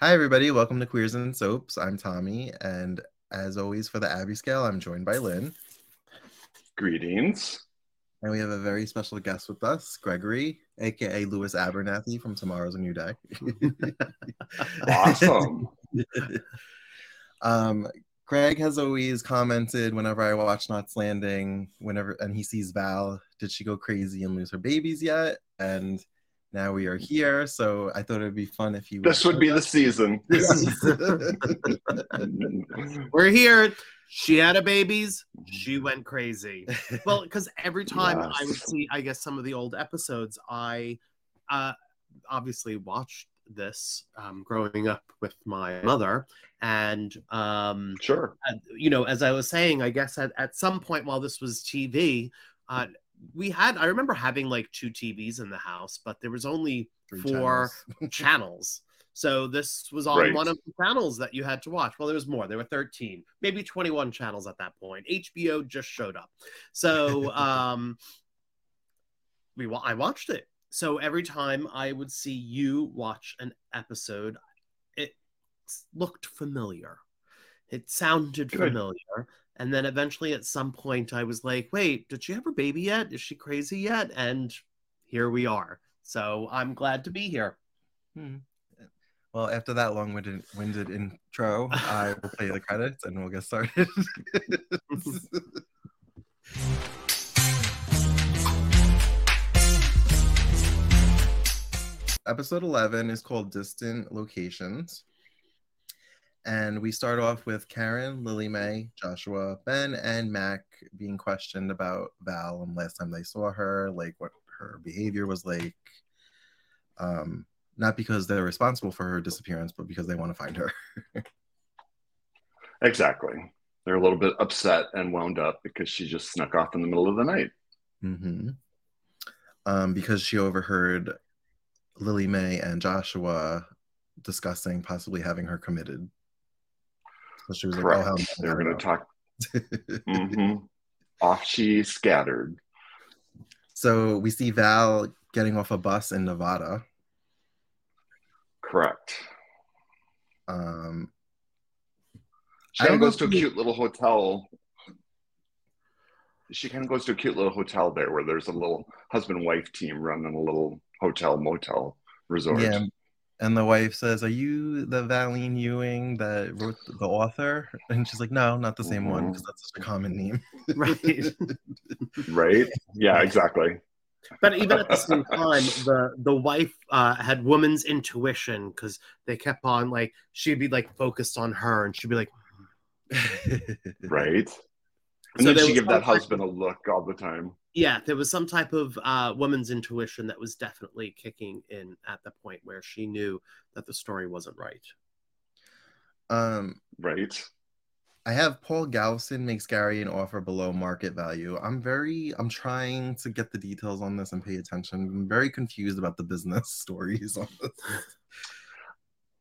Hi, everybody. Welcome to Queers and Soaps. I'm Tommy, and as always, for the Abby Scale, I'm joined by Lynn. Greetings. And we have a very special guest with us, Gregory, aka Lewis Abernathy from Tomorrow's a New Day. Awesome. um, Greg has always commented whenever I watch Knots Landing, whenever and he sees Val, did she go crazy and lose her babies yet? And now we are here, so I thought it'd be fun if you. This would be the season. We're here. She had a babies. She went crazy. Well, because every time I would see, I guess some of the old episodes, I uh, obviously watched this um, growing up with my mother, and um, Sure. you know, as I was saying, I guess at, at some point while this was TV, uh, we had, I remember having like two TVs in the house, but there was only Three four channels. channels. So this was on Right. one of the channels that you had to watch. Well, there was more. There were 13, maybe 21 channels at that point. HBO just showed up. So um we I watched it. So every time I would see you watch an episode, looked familiar. It sounded Good. familiar. And then eventually at some point I was like, wait, did she have her baby yet? Is she crazy yet? And here we are. So I'm glad to be here. Hmm. Well, after that long-winded winded intro, I will play the credits and we'll get started. Episode 11 is called Distant Locations. And we start off with Karen, Lilimae, Joshua, Ben, and Mac being questioned about Val and last time they saw her, like what her behavior was like. Um, not because they're responsible for her disappearance, but because they want to find her. Exactly. They're a little bit upset and wound up because she just snuck off in the middle of the night. hmm Um, because she overheard Lilimae and Joshua discussing possibly having her committed. She was like, Correct. "Oh, hell they were going to talk. no." hmm Off she scattered. so we see Val getting off a bus in Nevada. Correct. Um, She I kind don't of goes to a cute little hotel. She kind of goes to a cute little hotel there where there's a little husband wife team running a little hotel motel resort. yeah, and the wife says, "Are you the Valene Ewing that wrote the author?" And she's like, "No, not the same one Mhm. because that's such a common name." Right. Right? Yeah, exactly. but even at the same time, the the wife uh, had woman's intuition because they kept on like she'd be like focused on her and she'd be like, Right. And So then she was give that some type husband a look all the time. Yeah, there was some type of uh, woman's intuition that was definitely kicking in at the point where she knew that the story wasn't right. um, Right. I have Paul Galveston makes Gary an offer below market value. I'm very, I'm trying to get the details on this and pay attention. I'm very confused about the business stories on this.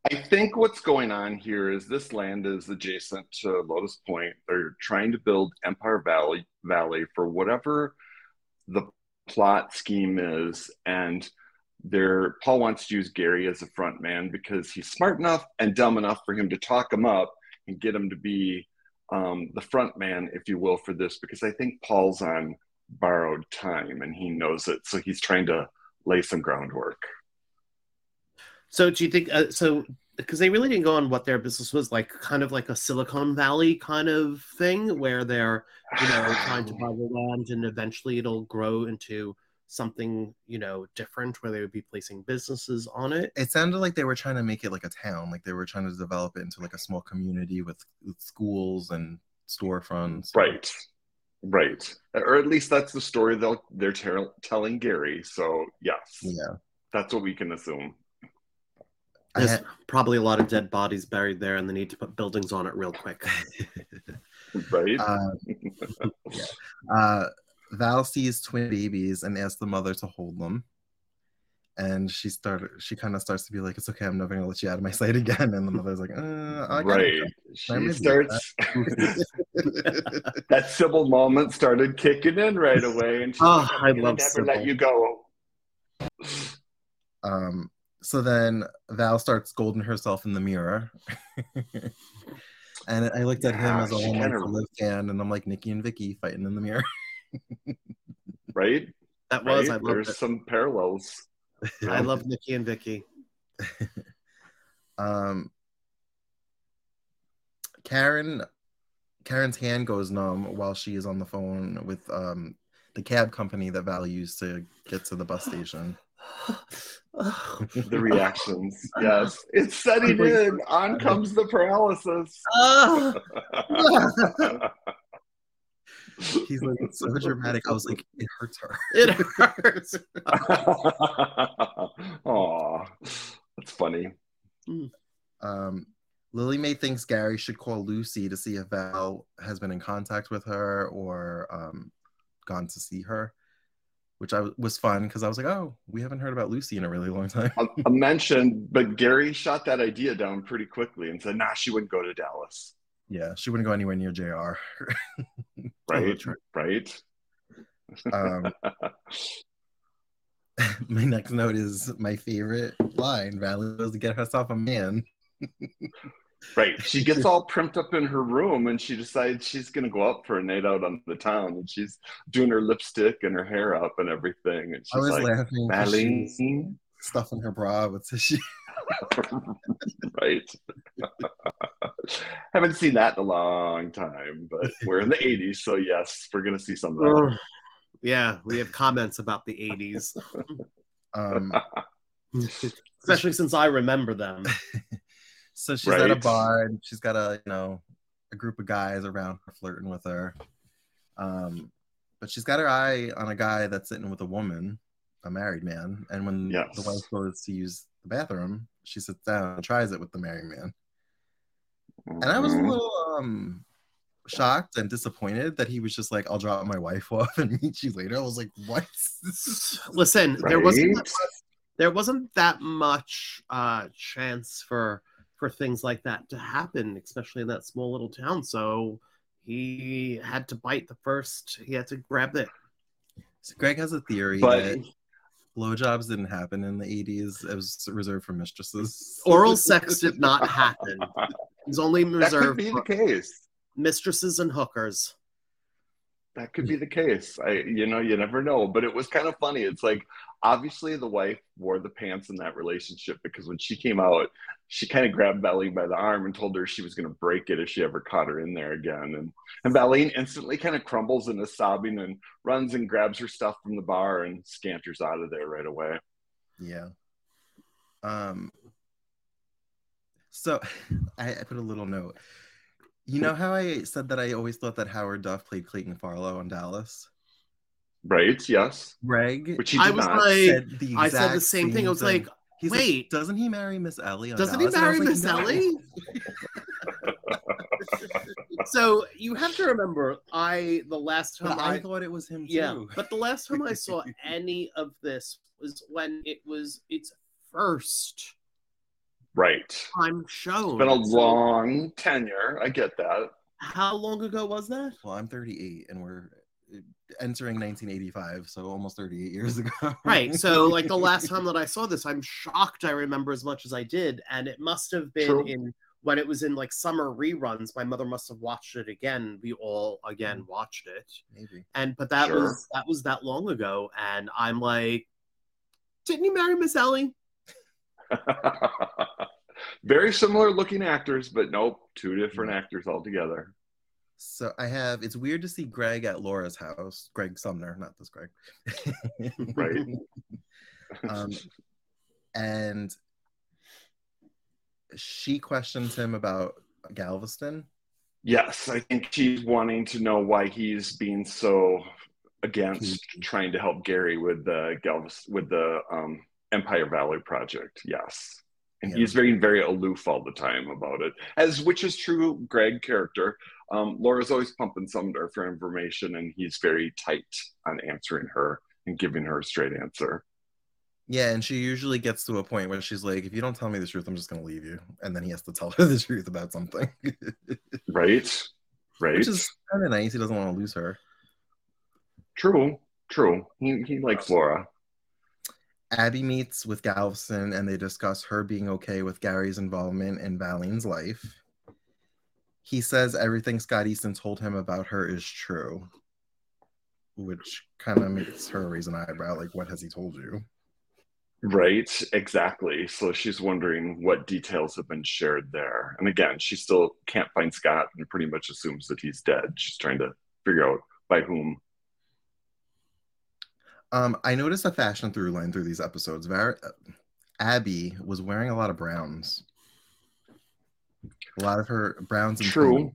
I think what's going on here is this land is adjacent to Lotus Point. They're trying to build Empire Valley Valley for whatever the plot scheme is, and they're Paul wants to use Gary as a front man because he's smart enough and dumb enough for him to talk him up and get him to be um, the front man, if you will, for this. Because I think Paul's on borrowed time and he knows it, so he's trying to lay some groundwork. So do you think uh, so? Because they really didn't go on what their business was like, kind of like a Silicon Valley kind of thing, where they're you know trying to buy the land and eventually it'll grow into something you know different, where they would be placing businesses on it. It sounded like they were trying to make it like a town, like they were trying to develop it into like a small community with, with schools and storefronts. Right. Right. Or at least that's the story they'll they're tell telling Gary. So yes, Yeah. that's what we can assume. I There's had- probably a lot of dead bodies buried there, and they need to put buildings on it real quick. Right. uh, uh, Val sees twin babies and asks the mother to hold them. and she started she kind of starts to be like it's okay i'm never gonna let you out of my sight again and the mother's like uh, I gotta right. She starts that Sybil moment started kicking in right away, and she's Oh, like, I'm I love never Sybil. let you go. um so then val starts scolding herself in the mirror and i looked at him Yeah, as a whole night kinda- live fan and i'm like nikki and vicky fighting in the mirror Right? That was right? I loved There's it. some parallels. I love Nikki and Vicky. um karen karen's hand goes numb while she is on the phone with um the cab company that val used to get to the bus station The reactions. Yes. It's setting in. On comes the paralysis. He's like it's so dramatic i was like it hurts her it hurts. Aw. That's funny. um Lilimae thinks gary should call lucy to see if val has been in contact with her or um gone to see her which i was fun because i was like oh we haven't heard about lucy in a really long time I, a mention, but Gary shot that idea down pretty quickly and said, nah, she wouldn't go to Dallas. yeah she wouldn't go anywhere near jr Right? right. right? um my next note is my favorite line valley was to get herself a man Right. She gets all primped up in her room and she decides she's going to go out for a night out on the town and she's doing her lipstick and her hair up and everything. And i she's was like, laughing 'cause she's stuffing her bra with tissue right. Haven't seen that in a long time, but we're in the 80s, so yes, we're going to see some of that. Yeah, we have comments about the 80s, um especially since I remember them. So she's at a bar and she's got a you know a group of guys around her flirting with her. Um, but she's got her eye on a guy that's sitting with a woman, a married man. And when Yes. the wife goes to use the bathroom, she sits down and tries it with the married man. And I was a Mhm. little um shocked and disappointed that he was just like, I'll drop my wife off and meet you later. I was like, what? Listen, there wasn't there wasn't that much uh, chance for for things like that to happen, especially in that small little town. So he had to bite the first. He had to grab it. So Greg has a theory But that blowjobs didn't happen in the 80s. It was reserved for mistresses. Oral sex did not happen. It was only that could reserved be the for case. mistresses and hookers. That could be the case. I, you know, you never know. But it was kind of funny. It's like obviously the wife wore the pants in that relationship because when she came out, she kind of grabbed Valene by the arm and told her she was going to break it if she ever caught her in there again. And and Valene instantly kind of crumbles into sobbing and runs and grabs her stuff from the bar and scanters out of there right away. Yeah. Um. So, I, I put a little note. You know how I said that I always thought that Howard Duff played Clayton Farlow on Dallas? Right? Yes. Greg Which he I was not. like, said the I said the exact same thing. I was like, He's like, wait. doesn't he marry Miss Ellie? On doesn't he Dallas? And I marry was like, Miss "No." Ellie? so you have to remember, I the last time But I, I, thought it was him too. yeah, but the last time I saw any of this was when it was its first right. time shown. It's been a So long tenure. I get that. how long ago was that? well, I'm 38 and we're entering 1985, so almost 38 years ago. Right. So like the last time that I saw this, I'm shocked I remember as much as I did. And it must have been True. in when it was in like summer reruns. My mother must have watched it again. We all Mm. again watched it. maybe. And but that Sure. was that was that long ago. And I'm like, didn't he marry Miss Ellie? Very similar looking actors, but nope, two Mm. different actors altogether. So I have. It's weird to see Greg at Laura's house. Greg Sumner, not this Greg. Right. um, and she questions him about Galveston. yes, I think she's wanting to know why he's being so against trying to help Gary with the Galveston with the um, Empire Valley project. Yes. And Yeah. he's very, very aloof all the time about it, as which is true. Greg character, um, Laura's always pumping Sumner for information, and he's very tight on answering her and giving her a straight answer. Yeah, and she usually gets to a point where she's like, if you don't tell me the truth, I'm just gonna leave you. And then he has to tell her the truth about something. Right? Right. Which is kind of nice. He doesn't want to lose her. true. True. He, he likes Laura. Abby meets with Galveston and they discuss her being okay with Gary's involvement in Valene's life. He says everything Scott Easton told him about her is true, which kind of makes her raise an eyebrow. Like, what has he told you? Right, exactly. So she's wondering what details have been shared there. And again, she still can't find Scott and pretty much assumes that he's dead. She's trying to figure out by whom. Um, I noticed a fashion through line through these episodes. Var- Abby was wearing a lot of browns. A lot of her browns and True.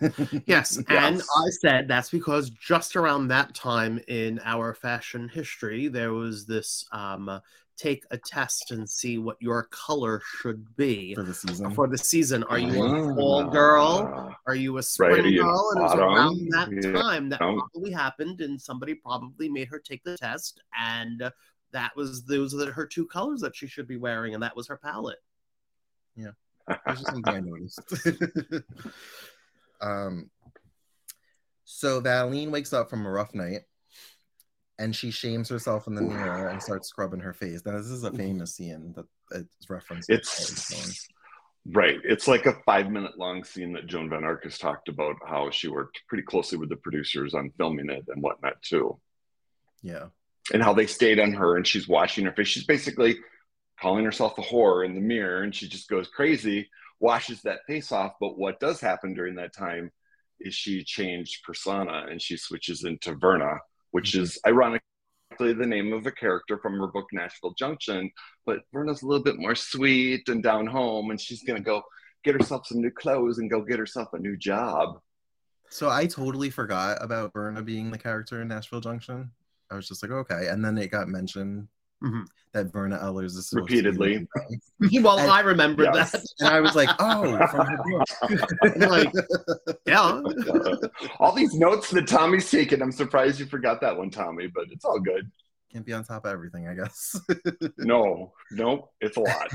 Yes, and Yes. I said that's because just around that time in our fashion history, there was this um, take a test and see what your color should be for the season. for the season. Are you a Ah. fall girl? Are you a spring Right, you girl? And it was around that Yeah. time that probably happened, and somebody probably made her take the test, and that was those are her two colors that she should be wearing, and that was her palette. Yeah, that's just something I noticed. um, so Valene wakes up from a rough night, and she shames herself in the mirror and starts scrubbing her face. Now, this is a mm-hmm. famous scene that it's referenced. It's right. It's like a five minute long scene that Joan Van Ark has talked about how she worked pretty closely with the producers on filming it and whatnot too. yeah, and how they stayed on her and she's washing her face. She's basically calling herself a whore in the mirror and she just goes crazy, washes that face off. But what does happen during that time is she changed persona and she switches into Verna, which mm-hmm. is ironically the name of a character from her book Nashville Junction. But Verna's a little bit more sweet and down home and she's going to go get herself some new clothes and go get herself a new job. So I totally forgot about Verna being the character in Nashville Junction. I was just like, okay, and then it got mentioned Mhm. that Verna Ellers is supposed to be Repeatedly. the- well, And- I remember Yes. that. and I was like, oh, from her book. Like, yeah. all these notes that Tommy's taken. I'm surprised you forgot that one, Tommy, but it's all good. Can't be on top of everything, I guess. No, nope, it's a lot.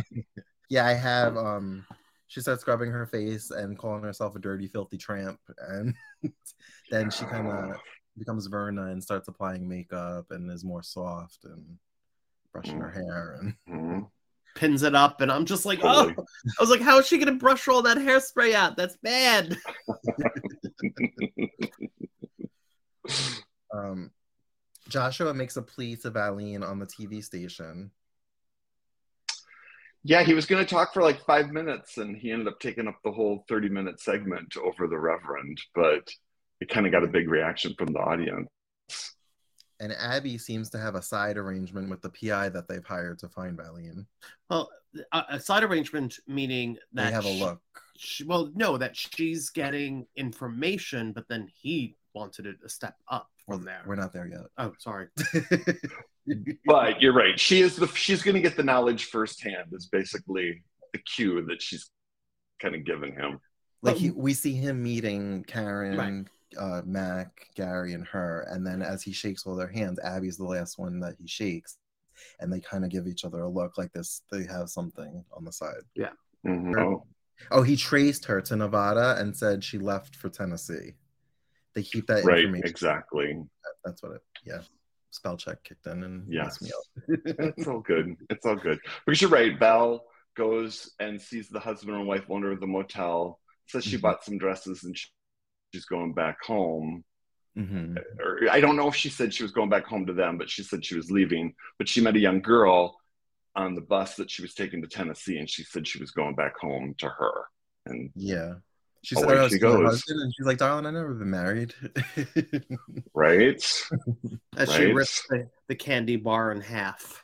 yeah, I have. Um, she starts scrubbing her face and calling herself a dirty, filthy tramp, and then she kind of becomes Verna and starts applying makeup and is more soft and brushing her hair and Mhm. Pins it up, and I'm just like, Totally. oh. I was like, how is she gonna brush all that hairspray out? That's bad. um, Joshua makes a plea to Valene on the TV station. Yeah, he was going to talk for like five minutes, and he ended up taking up the whole 30 minute segment over the Reverend, but it kind of got a big reaction from the audience. And Abby seems to have a side arrangement with the PI that they've hired to find Valene. Well, a, uh, a side arrangement meaning that They that have a look. she- well, no, that she's getting information, but then he wanted it a step up from there. We're not there yet. Oh, sorry. But you're right. She is the she's going to get the knowledge firsthand. Is basically the cue that she's kind of given him. like he, we see him meeting Karen, Right. Uh, Mac, Gary, and her, and then as he shakes all their hands, Abby's the last one that he shakes, and they kind of give each other a look like this. They have something on the side. Mhm. Oh, Oh, he traced her to Nevada and said she left for Tennessee. They keep that right, information. exactly. That's what it. Yeah, spell check kicked in and Yes. messed me up. It's all good. It's all good. Because you're right. Val goes and sees the husband and wife owner of the motel. Says she Mhm. bought some dresses and she, she's going back home. Mhm. Or I don't know if she said she was going back home to them, but she said she was leaving. But she met a young girl on the bus that she was taking to Tennessee, and she said she was going back home to her. And Yeah. She said I was she to her goes. husband, and she's like, "Darling, I've never been married." right, As she Right. rips the, the candy bar in half.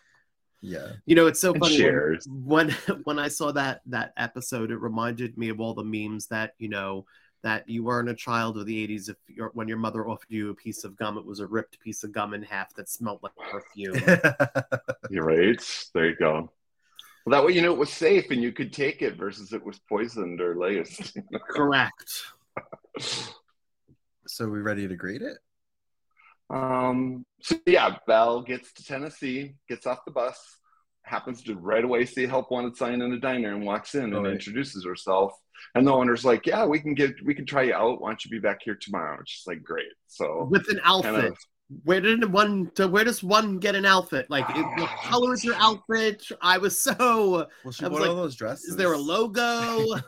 yeah. You know, it's so and funny. when- when when I saw that that episode, it reminded me of all the memes that you know that you weren't a child of the '80s. If your when your mother offered you a piece of gum, it was a ripped piece of gum in half that smelled like perfume. You're right. There you go. Well, that way you know it was safe and you could take it versus it was poisoned or laced. Correct. so we ready to grade it? Um, so yeah, bell gets to Tennessee, gets off the bus, happens to right away see a help wanted sign in a diner and walks in and Oh, right. introduces herself. And the owner's like, "Yeah, we can get we can try you out. Why don't you be back here tomorrow?" She's like, "Great." So with an outfit. kind of Where did one? To, where does one get an outfit? Like, it, what color is your outfit? I was so. Well, she I was bought like, all those dresses. Is there a logo?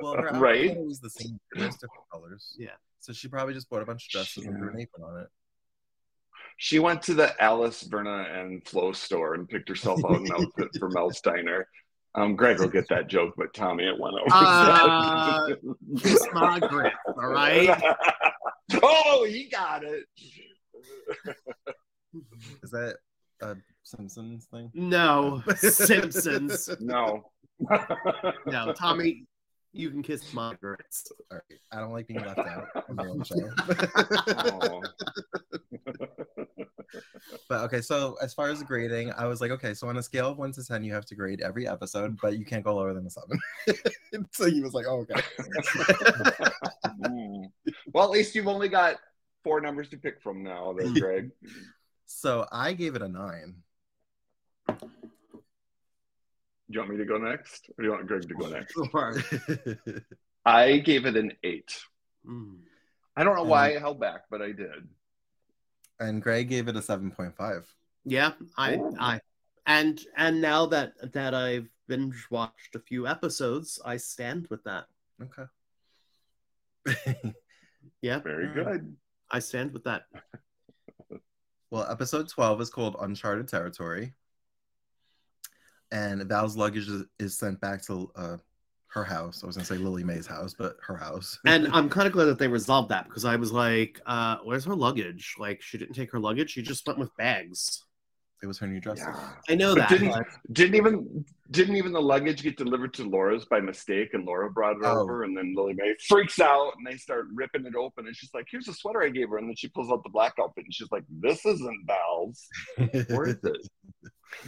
Well, her outfit Right? was the same. There's different colors. Yeah. So she probably just bought a bunch of dresses and threw an apron on it. She went to the Alice, Verna, and Flo store and picked herself out an outfit for Mel's Diner. Um, Greg will get that joke, but Tommy, it went over. Uh, Kiss my grip, all right? oh, he got it. Is that a Simpsons thing? No, Simpsons. No. No, Tommy, you can kiss my grits. All right. I don't like being left out But okay, so as far as grading, I was like, okay, so on a scale of one to ten, you have to grade every episode, but you can't go lower than a seven. so he was like, oh, okay. Mm. Well, at least you've only got four numbers to pick from now, though, Greg. So I gave it a nine. Do you want me to go next, or do you want Greg to go next? Sure. I gave it an eight. Mm. I don't know why I held back, but I did. And Greg gave it a seven point five. Yeah, I, Oh. I, and and now that that I've binge watched a few episodes, I stand with that. Okay. Yeah, Very good. I stand with that. well, episode twelve is called Uncharted Territory, and Val's luggage is, is sent back to uh, her house. I was gonna say Lilimae's house, but her house. And I'm kind of glad that they resolved that because I was like, uh, "Where's her luggage? Like, she didn't take her luggage; she just went with bags." it was her new dress. Yeah. I know But that. didn't- but- Didn't even didn't even the luggage get delivered to Laura's by mistake, and Laura brought it Oh. over, and then Lilimae freaks out, and they start ripping it open, and she's like, "Here's a sweater I gave her," and then she pulls out the black outfit, and she's like, "This isn't Val's, or is it?"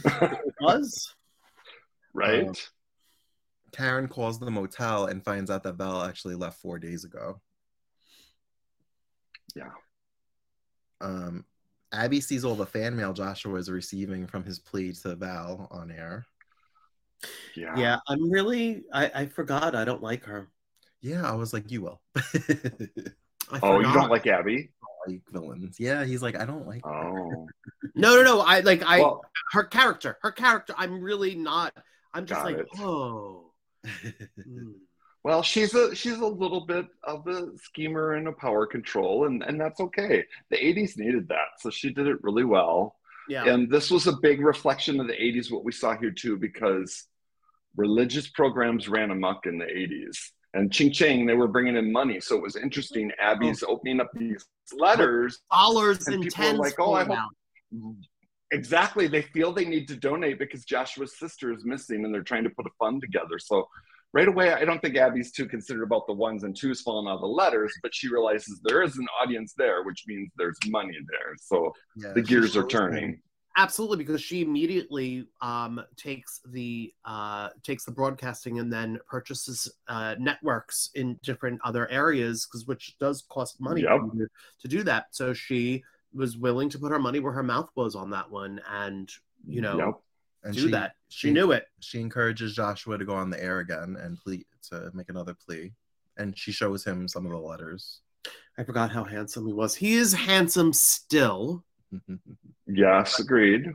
it was. right? Um, Karen calls the motel and finds out that Val actually left four days ago. Yeah. Um, Abby sees all the fan mail Joshua is receiving from his plea to Val on air. yeah. Yeah, I'm really. I, I forgot. I don't like her. Yeah, I was like, you will. I Oh, you don't like Abby? like villains. Yeah, he's like, I don't like. her. Oh, No, no, no. I like. I well, her character. Her character. I'm really not. I'm just like, it. oh. Hmm. well, she's a she's a little bit of a schemer and a power control, and and that's okay. The '80s needed that, so she did it really well. Yeah. And this was a big reflection of the 80s, what we saw here too, because religious programs ran amok in the 80s. And Ching Ching, they were bringing in money. So it was interesting. Abby's opening up these letters. Dollars And and people are tens. like, "Oh, I hope- out. Exactly. They feel they need to donate because Joshua's sister is missing and they're trying to put a fund together. So right away, I don't think Abby's too considerate about the ones and twos falling out of the letters, but she realizes there is an audience there, which means there's money there. So Yeah, the gears are turning. Absolutely, because she immediately um, takes the uh, takes the broadcasting and then purchases uh, networks in different other areas, because which does cost money Yep. to, to do that. So she was willing to put her money where her mouth was on that one, and you know, Yep. and do she, that. She she- knew it. She encourages Joshua to go on the air again and plea to make another plea, and she shows him some of the letters. I forgot how handsome he was. He is handsome still. Yes, agreed.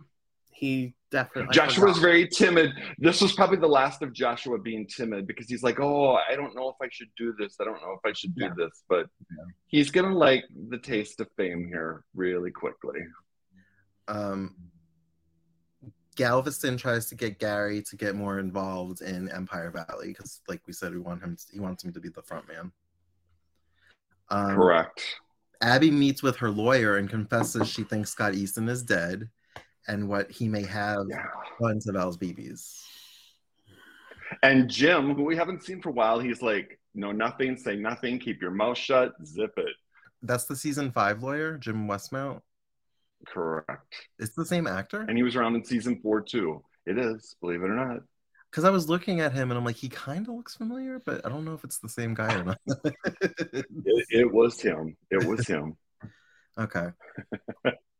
He definitely. I Joshua was forgot. very timid. This was probably the last of Joshua being timid because he's like, "Oh, I don't know if I should do this. I don't know if I should do Yeah. this." But Yeah. he's gonna like the taste of fame here really quickly. um, Galveston tries to get Gary to get more involved in Empire Valley because, like we said, we want him. he wants him to be the front man. Um, Correct. Abby meets with her lawyer and confesses she thinks Scott Easton is dead, and what he may have Yeah. done to Val's babies. And Jim, who we haven't seen for a while, he's like, "No, nothing. Say nothing. Keep your mouth shut. Zip it." That's the season five lawyer, Jim Westmount. Correct. It's the same actor. And he was around in season four too. It is, believe it or not. Because I was looking at him and I'm like, he kind of looks familiar, but I don't know if it's the same guy or not. It, it was him. It was him. okay.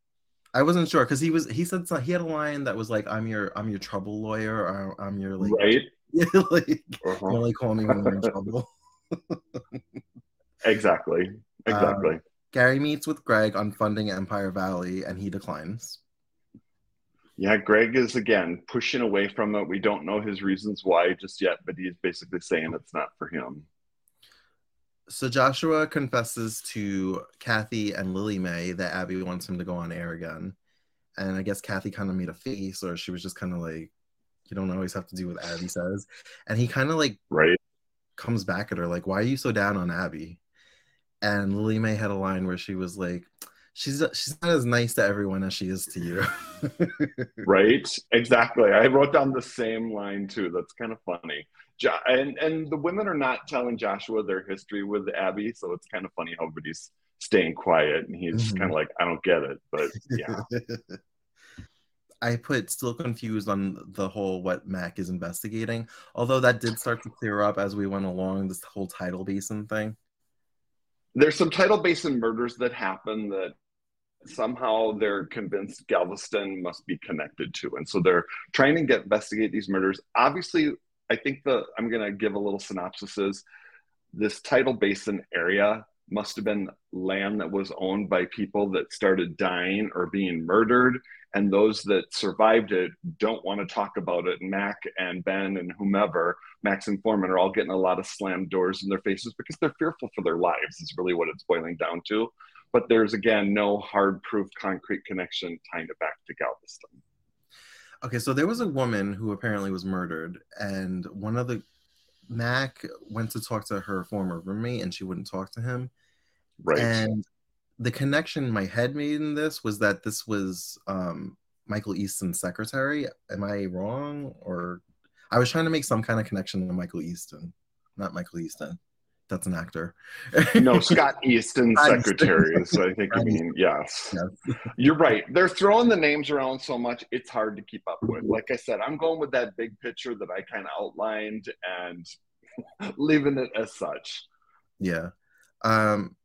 I wasn't sure because he was he said so- he had a line that was like I'm your I'm your trouble lawyer or I'm your like right? like Uh-huh. only call me when you're in trouble. Exactly. Exactly. Gary meets with Greg on funding Empire Valley and he declines. yeah, Greg is again pushing away from it. We don't know his reasons why just yet, but he's basically saying it's not for him. So Joshua confesses to Kathy and Lilimae that Abby wants him to go on air again. And I guess Kathy kind of made a face, or she was just kind of like, you don't always have to do what Abby says. And he kind of like Right? comes back at her, like, why are you so down on Abby? And Lilimae had a line where she was like, she's she's not as nice to everyone as she is to you. Right? Exactly. I wrote down the same line too. That's kind of funny. Jo- and and the women are not telling Joshua their history with Abby, so it's kind of funny how everybody's staying quiet and he's Mhm. kind of like, I don't get it. But yeah. I put still confused on the whole what Mac is investigating, although that did start to clear up as we went along this whole tidal basin thing. there's some tidal basin murders that happen that somehow they're convinced Galveston must be connected to, and so they're trying to get investigate these murders. Obviously, I think the I'm to give a little synopsis. Is this tidal basin area must have been land that was owned by people that started dying or being murdered and those that survived it don't want to talk about it. Mac and ben and whomever max and foreman are all getting a lot of slammed doors in their faces because they're fearful for their lives is really what it's boiling down to. But there's again no hard proof concrete connection tying it back to galveston Okay, so there was a woman who apparently was murdered, and one of the Mac went to talk to her former roommate, and she wouldn't talk to him. right And the connection my head made in this was that this was um, Michael Easton's secretary. Am I wrong? Or I was trying to make some kind of connection to Michael Easton, not Michael Easton. That's an actor. no scott easton's Easton. secretary so i think you mean yes Yes. You're right. They're throwing the names around so much, it's hard to keep up with. Like I said, I'm going with that big picture that I kind of outlined and leaving it as such. Yeah. Um,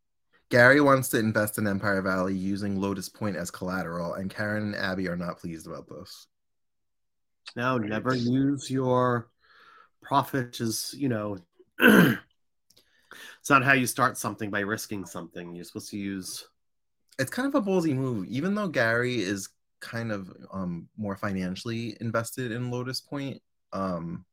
Gary wants to invest in Empire Valley using Lotus Point as collateral, and Karen and Abby are not pleased about this. No, Right. never use your profit as you know. it's not how you start something by risking something. You're supposed to use. It's kind of a ballsy move, even though Gary is kind of um, more financially invested in Lotus Point. Um,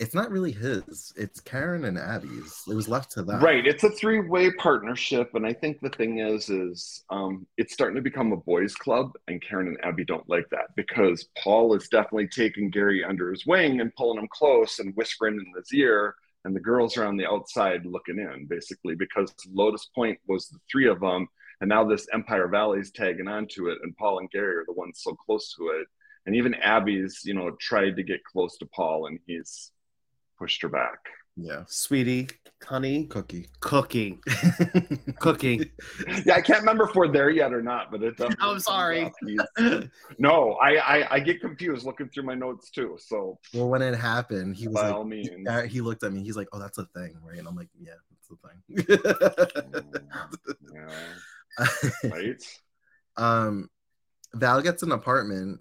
it's not really his. It's Karen and Abby's. It was left to them. Right. It's a three-way partnership, and I think the thing is, is um, it's starting to become a boys' club, and Karen and Abby don't like that because Paul is definitely taking Gary under his wing and pulling him close and whispering in his ear, and the girls are on the outside looking in, basically, because Lotus Point was the three of them, and now this Empire Valley's tagging onto it, and Paul and Gary are the ones so close to it, and even Abby's, you know, tried to get close to Paul, and he's pushed her back. Yeah. Sweetie, honey, Cookie. cookie, cookie. yeah, I can't remember if we're there yet or not, but it. definitely I'm sorry. no, I, I I get confused looking through my notes too. So well, when it happened, he was by like, all means, Uh, he looked at me. He's like, "Oh, that's a thing, right?" And I'm like, "Yeah, that's a thing." yeah, right. um, Val gets an apartment,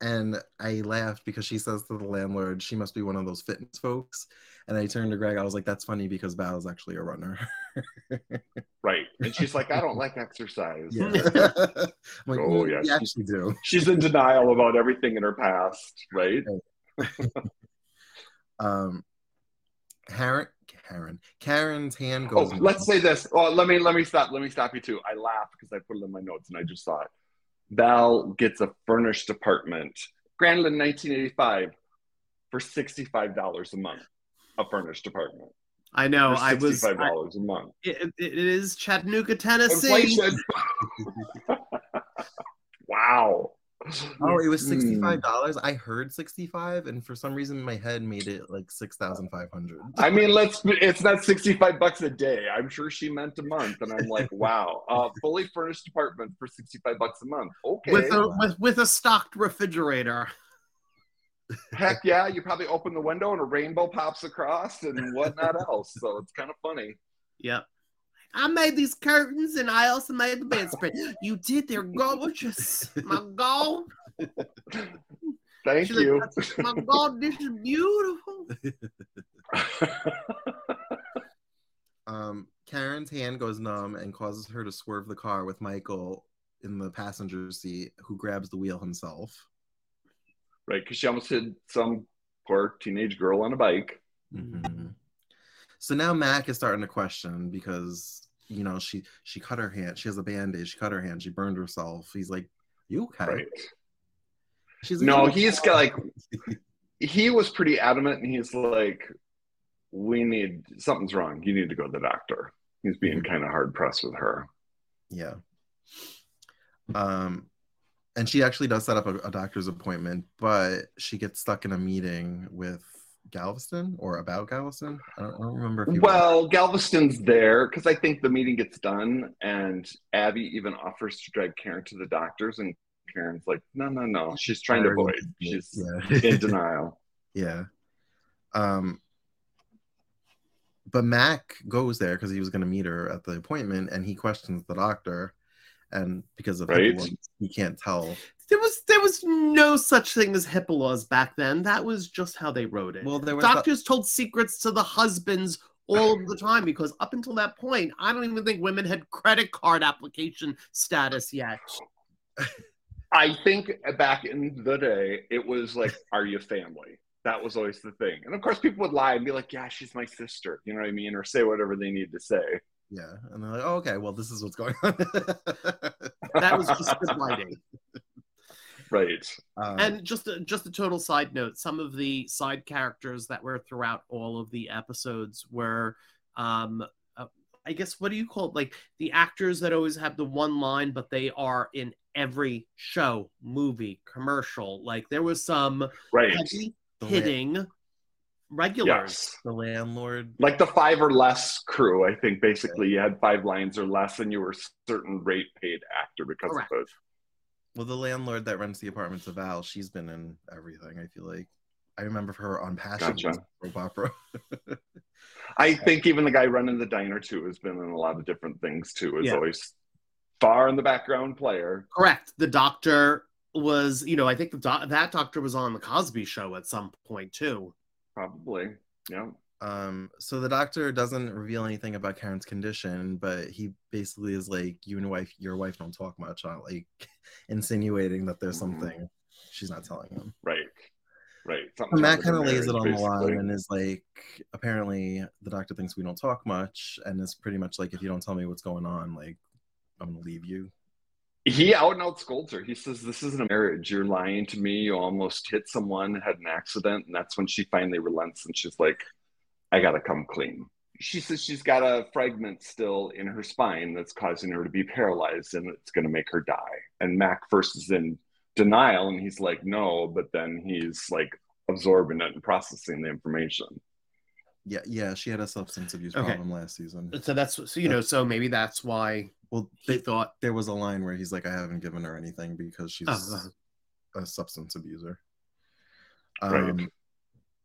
and I laughed because she says to the landlord, "She must be one of those fitness folks." And I turned to Greg. I was like, "That's funny because Val is actually a runner." Right. And she's like, I don't like exercise. yeah. I'm like, Oh, "Well, yeah, you she- do. She's in denial about everything in her past, right? Um, Karen, Karen, Karen's hand Oh, goes. in- let's say this. Oh, let me let me stop. Let me stop you too. I laughed because I put it in my notes and I just saw it. Val gets a furnished apartment, Grandland, 1985, for sixty-five dollars a month. A furnished apartment. I know. for I was. sixty-five I- dollars a month. it, it is Chattanooga, Tennessee. Wow. Oh, it was Hmm. sixty-five dollars. I heard sixty-five, and for some reason, my head made it like six thousand five hundred. I mean, let's. It's not sixty-five bucks a day. I'm sure she meant a month, and I'm like, wow, uh, fully furnished apartment for sixty-five bucks a month. Okay, with a with, with a stocked refrigerator. Heck yeah! You probably open the window and a rainbow pops across and whatnot else. So it's kind of funny. Yep. I made these curtains and I also made the bedspread. you did. They're gorgeous. My God. Thank She's you. Like, my God, this is beautiful. Um, Karen's hand goes numb and causes her to swerve the car with Michael in the passenger seat, who grabs the wheel himself. Right, because she almost hit some poor teenage girl on a bike. Mhm. So now Mac is starting to question because you know she she cut her hand. She has a bandage. She cut her hand. She burned herself. He's like, "You okay?" Right. She's like, No, "You he's got like he was pretty adamant and he's like, We need something's wrong. You need to go to the doctor. He's being kind of hard pressed with her. Yeah. Um, and she actually does set up a, a doctor's appointment, but she gets stuck in a meeting with Galveston or about Galveston. I don't, I don't remember Well, Galveston's there because I think the meeting gets done, and Abby even offers to drive Karen to the doctors, and Karen's like, "No, no, no." She's trying to avoid. She's yeah. in denial. yeah. Um, but Mac goes there because he was going to meet her at the appointment, and he questions the doctor, and because of Right. HIPAA, he can't tell. There was there was no such thing as HIPAA laws back then. That was just how they wrote it. Well, there was the- doctors told secrets to the husbands all of the time because up until that point, I don't even think women had credit card application status yet. I think back in the day, it was like, "Are you family?" That was always the thing, and of course, people would lie and be like, "Yeah, she's my sister," you know what I mean, or say whatever they need to say. Yeah, and they're like, oh, "Okay, well, this is what's going on." That was just good writing. right. Um, And just a, just a total side note, some of the side characters that were throughout all of the episodes were, um, uh, I guess, what do you call it? Like the actors that always have the one line, but they are in every show, movie, commercial. Like there was some Right. heavy the, la- hitting regulars. Yes. the landlord. Like the five or less crew, I think basically you had five lines or less, and you were a certain rate paid actor because Correct. of it. Well, the landlord that rents the apartments of Al, she's been in everything. I feel like I remember her on Passion Gotcha. opera. I think even the guy running the diner too has been in a lot of different things too. Is Yeah. always far in the background player. Correct. The doctor was, you know, I think the doc- that doctor was on the Cosby Show at some point too. Probably. Yeah. Um, so the doctor doesn't reveal anything about Karen's condition, but he basically is like, "You and wife, your wife don't talk much," uh, like insinuating that there's Mhm. something she's not telling him. Right. Right. Something's Matt kind of lays it on the line and is like, apparently the doctor thinks we don't talk much, and is pretty much like, if you don't tell me what's going on, like, I'm gonna leave you. He out and out scolds her. He says, This isn't a marriage. You're lying to me. You almost hit someone, had an accident. And that's when she finally relents and she's like, I got to come clean. She says she's got a fragment still in her spine that's causing her to be paralyzed and it's going to make her die. And Mac first is in denial and he's like, No. But then he's like absorbing it and processing the information. Yeah, yeah, she had a substance abuse Okay. problem last season. So that's so you know, so maybe that's why Well, he they, thought there was a line where he's like, I haven't given her anything because she's Oh, uh-huh. a substance abuser. Right. Um,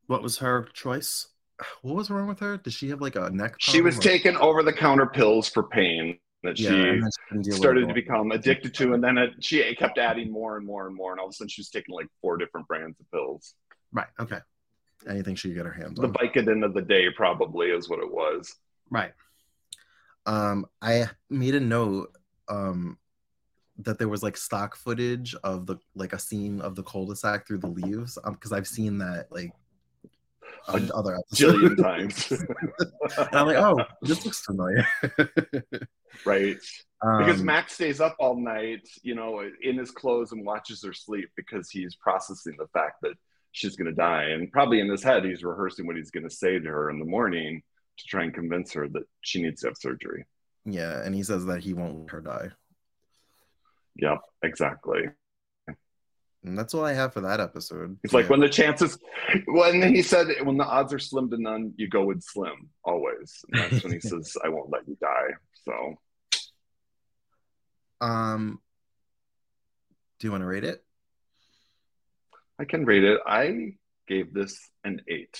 what was her choice? what was wrong with her? Did she have like a neck? She was or- taking over the counter pills for pain that Yeah, she she couldn't deal with started to become addicted to, and then it, she kept adding more and more and more, and all of a sudden she was taking like four different brands of pills. Right. Okay. anything she could get her hands The on. The Vicodin of the day probably is what it was. Right. Um, I made a note um that there was like stock footage of the like a scene of the cul-de-sac through the leaves um because I've seen that like on A other episodes. Jillion times, and I'm like, oh, this looks familiar. right? Because Um, Max stays up all night, you know, in his clothes and watches her sleep because he's processing the fact that she's going to die, and probably in his head he's rehearsing what he's going to say to her in the morning to try and convince her that she needs to have surgery. yeah, and he says that he won't let her die. Yep, exactly. And that's all I have for that episode. It's like Yeah. when the chances, when he said, when the odds are slim to none, you go with slim always. And that's when he says, I won't let you die. So um do you want to rate it? I can rate it. I gave this an eight.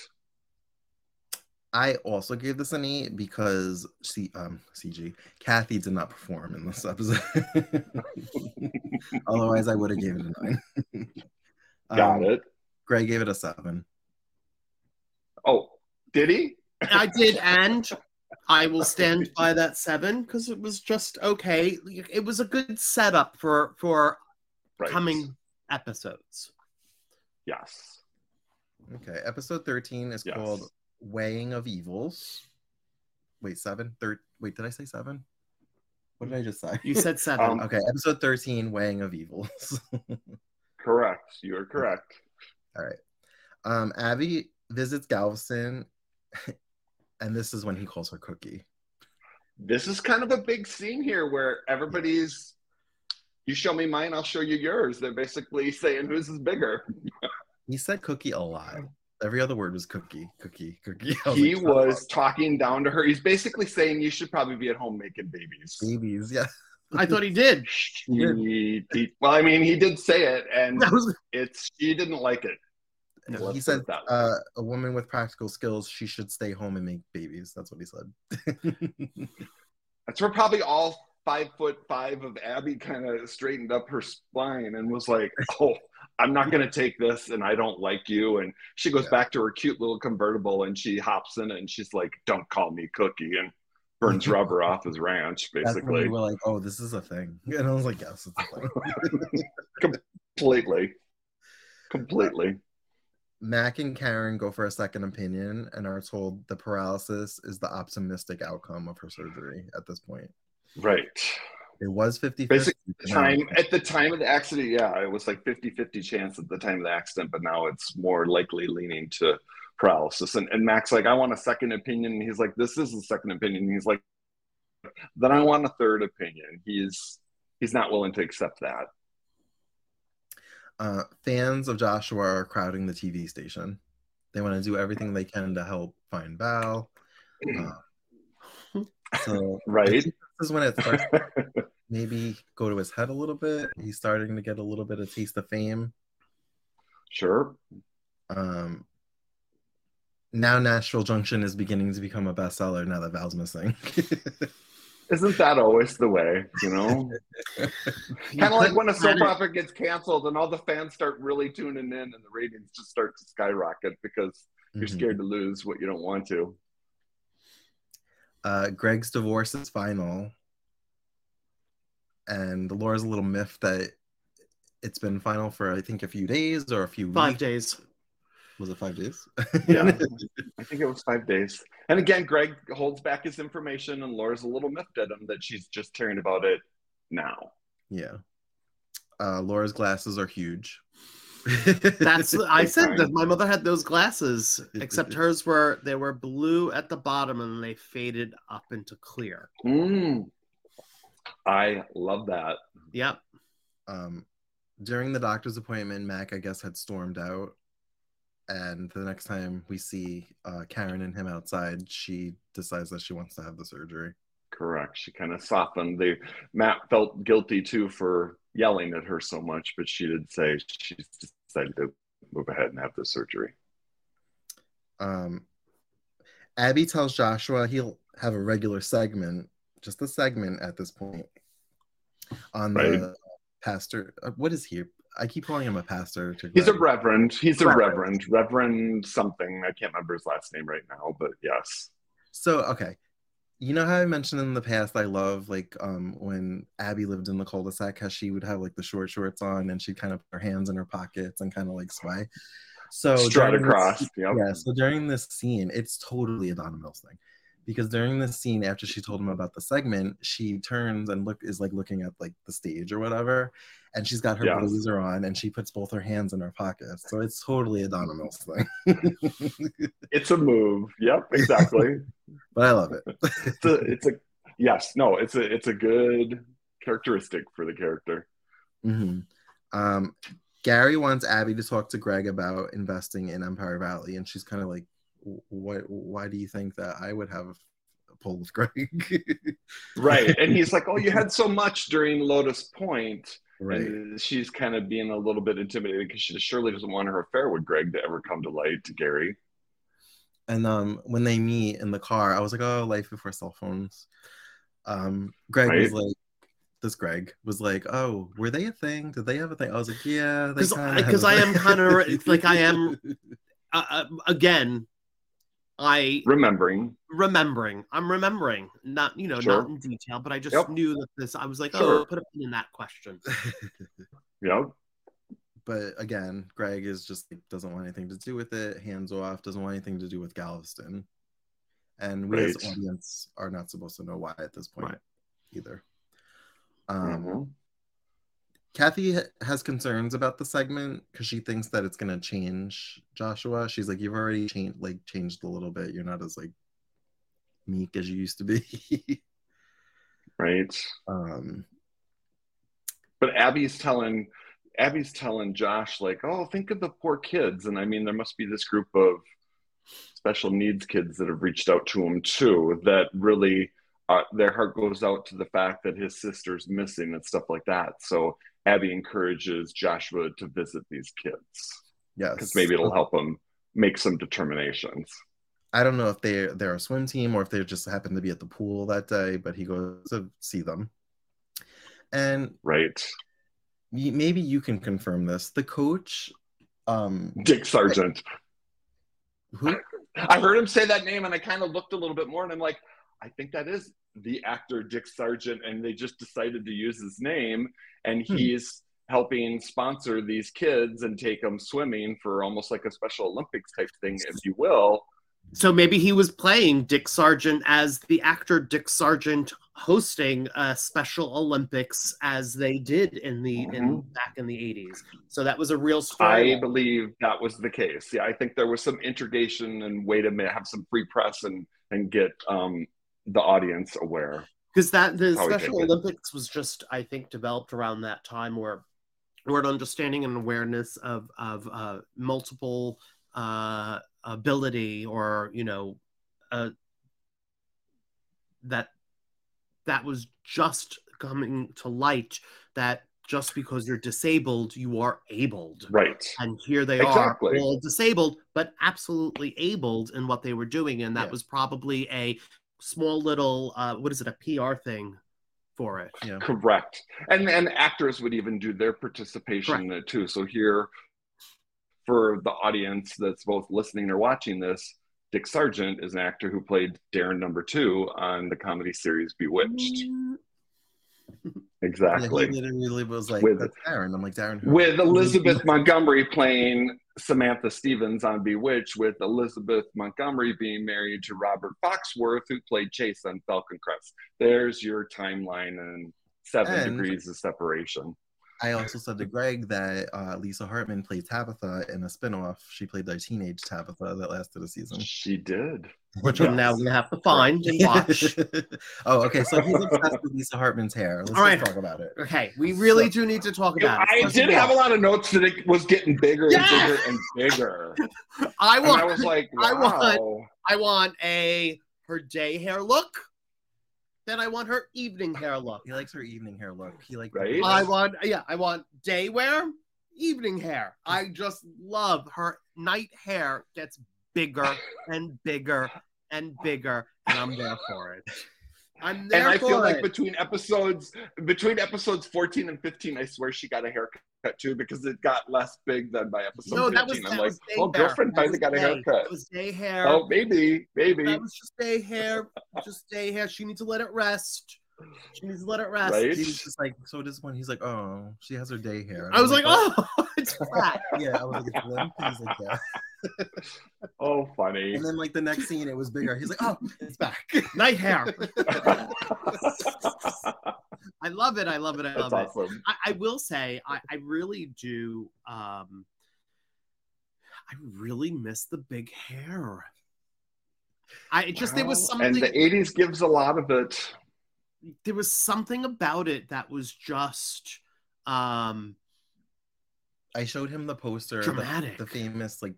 I also gave this an eight because C, um, CG Kathy did not perform in this episode. Otherwise, I would have gave it a nine. Got Um, it. Greg gave it a seven. Oh, did he? I did, and I will stand by that seven because it was just okay. It was a good setup for for Right. coming episodes. Yes. Okay, episode thirteen is Yes. called "Weighing of Evils." Wait, seven? Third? Wait, did I say seven? What did I just say? You said seven. Um, okay, episode thirteen, "Weighing of Evils." Correct. You are correct. All right. Um, Abby visits Galveston, and this is when he calls her Cookie. This is kind of a big scene here where everybody's you show me mine, I'll show you yours. They're basically saying whose is bigger. He said Cookie a lot. Every other word was Cookie, Cookie, Cookie. I He like, was talking down to her. He's basically saying you should probably be at home making babies. babies. Yeah. I thought he did. He, he- well, I mean, he did say it, and was it's she didn't like it. No, he said that uh, a woman with practical skills, she should stay home and make babies. That's what he said. That's where probably all five foot five of Abby kind of straightened up her spine and was like, "Oh, I'm not going to take this, and I don't like you." And she goes Yeah. back to her cute little convertible and she hops in it and she's like, "Don't call me Cookie," and burns rubber off his ranch, basically, we were like, oh, this is a thing. And I was like, yes, it's a thing. completely, completely. Mac and Karen go for a second opinion and are told the paralysis is the optimistic outcome of her surgery at this point. Right. It was 50 Basically, Time at the time of the accident, yeah, it was like 50-50 chance at the time of the accident, but now it's more likely leaning to paralysis. And, and Mac's like, I want a second opinion. And he's like, this is a second opinion. And he's like, then I want a third opinion. He's he's not willing to accept that. Uh, fans of Joshua are crowding the TV station. They want to do everything they can to help find Val. Uh, so Right? This is when it starts maybe go to his head a little bit. He's starting to get a little bit of taste of fame. Sure. Um, now Nashville Junction is beginning to become a bestseller now that Val's missing. Isn't that always the way, you know? kind of like when a soap opera gets canceled and all the fans start really tuning in and the ratings just start to skyrocket because you're Mhm. scared to lose what you don't want to. Uh, Greg's divorce is final, and Laura's a little miffed that it's been final for I think a few days or a few five weeks. days. Was it five days? Yeah. I think it was five days. And again, Greg holds back his information, and Laura's a little miffed at him that she's just caring about it now. yeah. Uh, Laura's glasses are huge. That's I said that my mother had those glasses, except hers were they were blue at the bottom and they faded up into clear. Mm. I love that. Yep. um, during the doctor's appointment, Mac, I guess, had stormed out. And the next time we see uh, Karen and him outside, she decides that she wants to have the surgery. Correct. She kind of softened. They Matt felt guilty too for yelling at her so much, but she did say she's decided to move ahead and have the surgery. Um, Abby tells Joshua he'll have a regular segment, just a segment at this point, on Right. the pastor. uh, What is he? I keep calling him a pastor. To He's a reverend. He's a Reverend. reverend. Reverend something. I can't remember his last name right now, but yes. So okay, you know how I mentioned in the past I love like um when Abby lived in the cul-de-sac, how she would have like the short shorts on and she'd kind of put her hands in her pockets and kind of like sway. So Strut during this- Yep. Yeah, so during this scene, it's totally a Donna Mills thing. Because during this scene, after she told him about the segment, she turns and look is like looking at like the stage or whatever, and she's got her Yes. blazer on and she puts both her hands in her pockets. So it's totally a Donna Mills thing. It's a move. Yep, exactly. but I love it. it's a it's a yes, no, it's a it's a good characteristic for the character. hmm Um, Gary wants Abby to talk to Greg about investing in Empire Valley, and she's kind of like, "What? Why do you think that I would have a pull with Greg?" Right. and he's like, Oh, you had so much during Lotus Point. right. And she's kind of being a little bit intimidated because she surely doesn't want her affair with Greg to ever come to light to Gary. And um, when they meet in the car, I was like, "Oh, life before cell phones." Um, Greg Right. was like, "This Greg was like, oh, were they a thing? Did they have a thing?" I was like, "Yeah, they 'Cause kinda I- have 'cause a I am kinda- like, I am- uh, uh, again, I Remembering. remembering. I'm remembering, not you know, Sure. not in detail, but I just Yep. knew that this. I was like, Sure. oh, put a pin in that question. Yep. but again, Greg is just like, doesn't want anything to do with it, hands off, doesn't want anything to do with Galveston. And we as audience are not supposed to know why at this point Right. either. Um, Mhm. Kathy has concerns about the segment because she thinks that it's gonna change Joshua. She's like, you've already changed, like changed a little bit. You're not as like meek as you used to be. Right. um, But Abby's telling Abby's telling Josh like, "Oh, think of the poor kids." And I mean, there must be this group of special needs kids that have reached out to him too. That really, uh, their heart goes out to the fact that his sister's missing and stuff like that. So Abby encourages Joshua to visit these kids yes, because maybe it'll help him make some determinations. I don't know if they they're a swim team or if they just happen to be at the pool that day, but he goes to see them. And Right, maybe you can confirm this. The coach, um, Dick Sargent. who I heard him say that name and I kind of looked a little bit more and I'm like, I think that is the actor Dick Sargent, and they just decided to use his name and Hmm. he's helping sponsor these kids and take them swimming for almost like a Special Olympics type thing, if you will. So maybe he was playing Dick Sargent as the actor Dick Sargent hosting a Special Olympics as they did in the in back in the 80s. So that was a real I story. believe that was the case. Yeah, I think there was some integration and way to ma- have some free press and and get um, the audience aware. because that the Special. Olympics was just I think developed around that time where where an understanding and awareness of of uh, multiple uh, ability or you know uh, that that was just coming to light that just because you're disabled you are abled Right. and here they Exactly. are all disabled but absolutely abled in what they were doing and that Yeah. was probably a small little uh what is it a pr thing for it yeah. Correct. And and actors would even do their participation in it too. So here for the audience that's both listening or watching this, Dick Sargent is an actor who played Darrin number two on the comedy series Bewitched. Yeah, Exactly. he literally was like, With- "That's Darrin." I'm like, "Darrin." Who? With Elizabeth Montgomery playing Samantha Stephens on Bewitched, with Elizabeth Montgomery being married to Robert Foxworth, who played Chase on Falcon Crest. There's your timeline and seven And- degrees of separation. I also said to Greg that uh, Lisa Hartman played Tabitha in a spinoff. She played the teenage Tabitha that lasted a season. She did. which Yes. i'm now gonna have to find and watch oh, okay. So he's obsessed with Lisa Hartman's hair. Let's All just right. talk about it. okay we really do need to talk about it I did have a lot of notes that it was getting bigger and Yes! bigger and bigger. i And want I was like, I want- I want a her day hair look. Then I want her evening hair look. He likes her evening hair look. He like Right? I want yeah, I want day wear, evening hair. I just love her night hair gets bigger and bigger and bigger, and I'm there for it. I'm there And I feel it. like between episodes between episodes 14 and 15, I swear she got a haircut too because it got less big than by episode no, 15. that was I'm that like, was day oh, girlfriend finally got a haircut. That was day hair. Oh, maybe, maybe. That was just day hair. Just day hair. She needs to let it rest. She needs to let it rest. Right? He was just like so disappointed. He's like, "Oh, she has her day hair." And I was like, "Oh." oh, it's flat. yeah." I was like, "It's limp." He's like, "Yeah." Oh, funny. And then like the next scene, it was bigger. He's like, "Oh, it's back." Night hair. I love it. I love it. I That's love it. awesome. I, I will say, I, I really do. Um, I really miss the big hair. I it just there was something. And the 80s gives a lot of it. There was something about it that was just um I showed him the poster, the, Dramatic. the famous like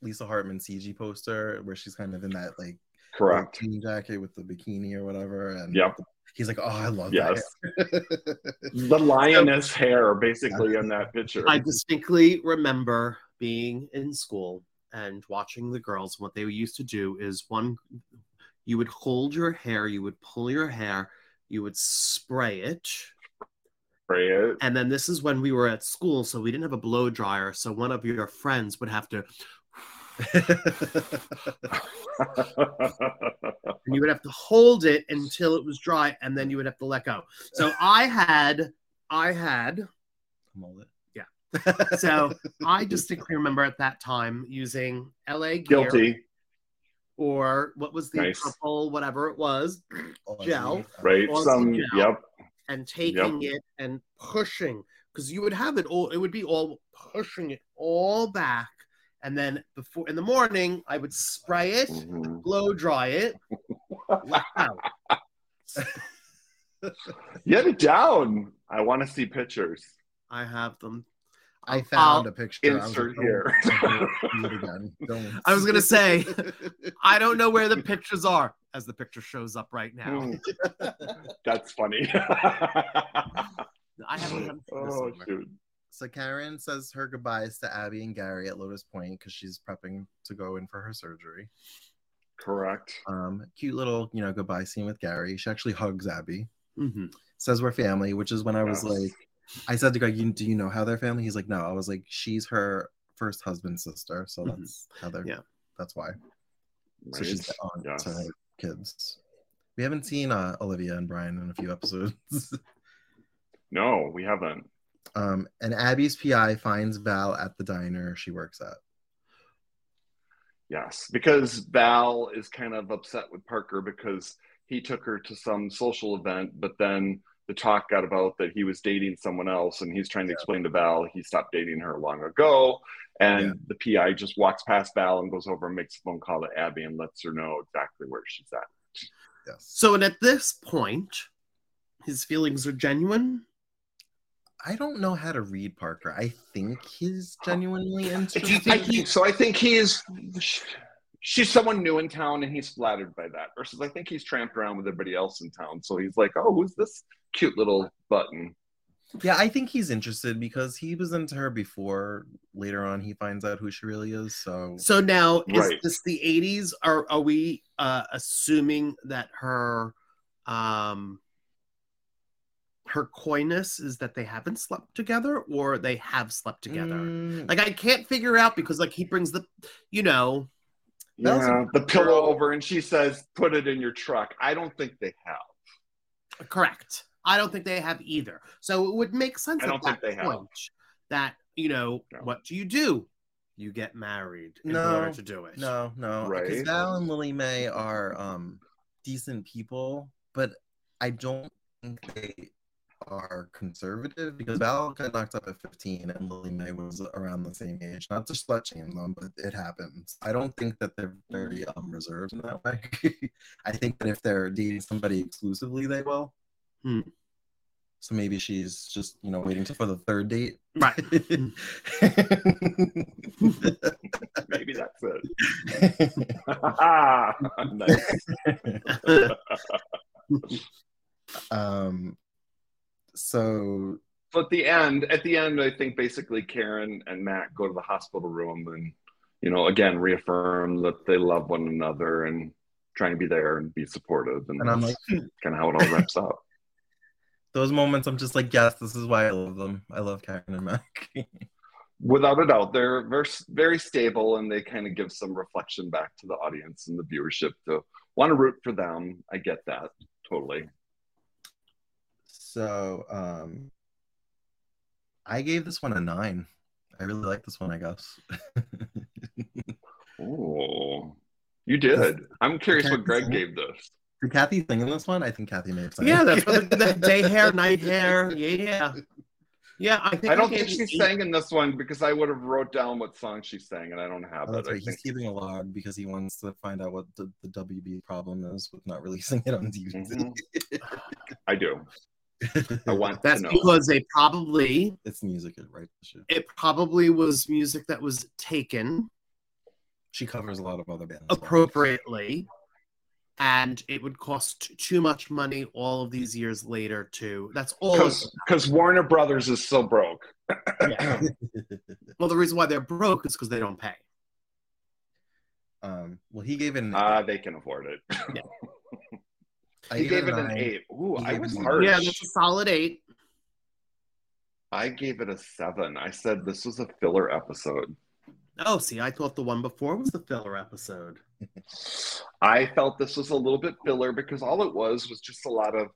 Lisa Hartman Ciji poster where she's kind of in that like Correct. jean jacket with the bikini or whatever. And Yep. he's like, "Oh, I love Yes. that." The lioness hair, basically, in that picture. I distinctly remember being in school and watching the girls, what they used to do is one, you would hold your hair, you would pull your hair, you would spray it. Spray it. And then this is when we were at school, so we didn't have a blow dryer. So one of your friends would have to, and you would have to hold it until it was dry, and then you would have to let go. So I had, I had, Hold it. so I distinctly remember at that time using LA gear Guilty, or what was the Nice. purple, whatever it was, Gel. right? Some, yeah. yep. and taking it and pushing because you would have it all it would be all pushing it all back and then before in the morning i would spray it Mhm. blow dry it wow. Get it down. I want to see pictures. i have them I found I'll a picture. I was insert like, here. don't do it again. Don't. I was gonna say, i don't know where the pictures are as the picture shows up right now Hmm. That's funny. i haven't done oh, somewhere. shoot. So Karen says her goodbyes to Abby and Gary at Lotus Point because she's prepping to go in for her surgery. Correct. Um, cute little, you know, goodbye scene with Gary. She actually hugs Abby. Mhm. Says we're family, which is when I was Yes. like, I said to Greg, you, "Do you know how they're family?" He's like, "No." I was like, "She's her first husband's sister, so Mhm. that's how they're. Yeah. that's why." So Right. she's on Yes. to her kids. We haven't seen uh, Olivia and Brian in a few episodes. No, we haven't. um, and Abby's PI finds Val at the diner she works at. Yes, because Val is kind of upset with Parker because he took her to some social event, but then the talk got about that he was dating someone else, and he's trying to explain to Val he stopped dating her long ago. And Yeah. the PI just walks past Val and goes over and makes a phone call to Abby and lets her know exactly where she's at. Yes. so and at this point his feelings are genuine I don't know how to read Parker. I think he's oh, genuinely Do interested. think so? I think he's she's someone new in town, and he's flattered by that. Versus, I think he's tramped around with everybody else in town, so he's like, "Oh, who's this cute little button?" Yeah, I think he's interested because he was into her before. Later on, he finds out who she really is. So So now is Right. this the 80s? Are are we uh assuming that her um her coyness is that they haven't slept together or they have slept together? Mm, Like I can't figure out because like he brings the you know That's Yeah, the pillow girl. over, and she says, "Put it in your truck." I don't think they have. correct. I don't think they have either. So it would make sense I at don't think that they have. point that you know No. what do you do? You get married in No, order to do it. no, no, because Right. Val and Lilimae are um decent people, but I don't think they are conservative because Val got knocked up at 15 and Lilimae was around the same age. Not to slut shame them, but it happens. I don't think that they're very um, reserved in that way. I think that if they're dating somebody exclusively, they will. Hmm. So maybe she's just, you know, waiting for the third date. Right. Maybe that's it. nice. um so but at the end, at the end, I think basically Karen and Matt go to the hospital room and, you know, again reaffirm that they love one another and trying to be there and be supportive. And, and i'm like hmm. kind of how it all wraps up. those moments i'm just like yes this is why i love them i love karen and mac Without a doubt, they're very, very stable and they kind of give some reflection back to the audience and the viewership to want to root for them. I get that totally. So um i gave this one a nine i really like this one i guess Oh, you did. I'm curious what Greg gave this. did kathy sing in this one i think kathy made have Yeah, that's what the, the day hair, night hair. Yeah, yeah. Yeah, I think I don't gave think it she eight. sang in this one because I would have wrote down what song she sang, and I don't have Oh, it. that's I right. He's think keeping a log because he wants to find out what the, the WB problem is with not releasing it on DVD. Mhm. I do. I want That's because they probably it's music, right? She, it probably was music that was taken she covers a lot of other bands. appropriately and it would cost too much money all of these years later to that's all Because Warner Brothers is still broke. Yeah. well the reason why they're broke is because they don't pay Well, he gave it an. Uh, they can afford it. I he gave gave it an nine. eight. Ooh, He I was it a harsh. Yeah, that's a solid eight. I gave it a seven. I said this was a filler episode. Oh, see, I thought the one before was the filler episode. I felt this was a little bit filler because all it was was just a lot of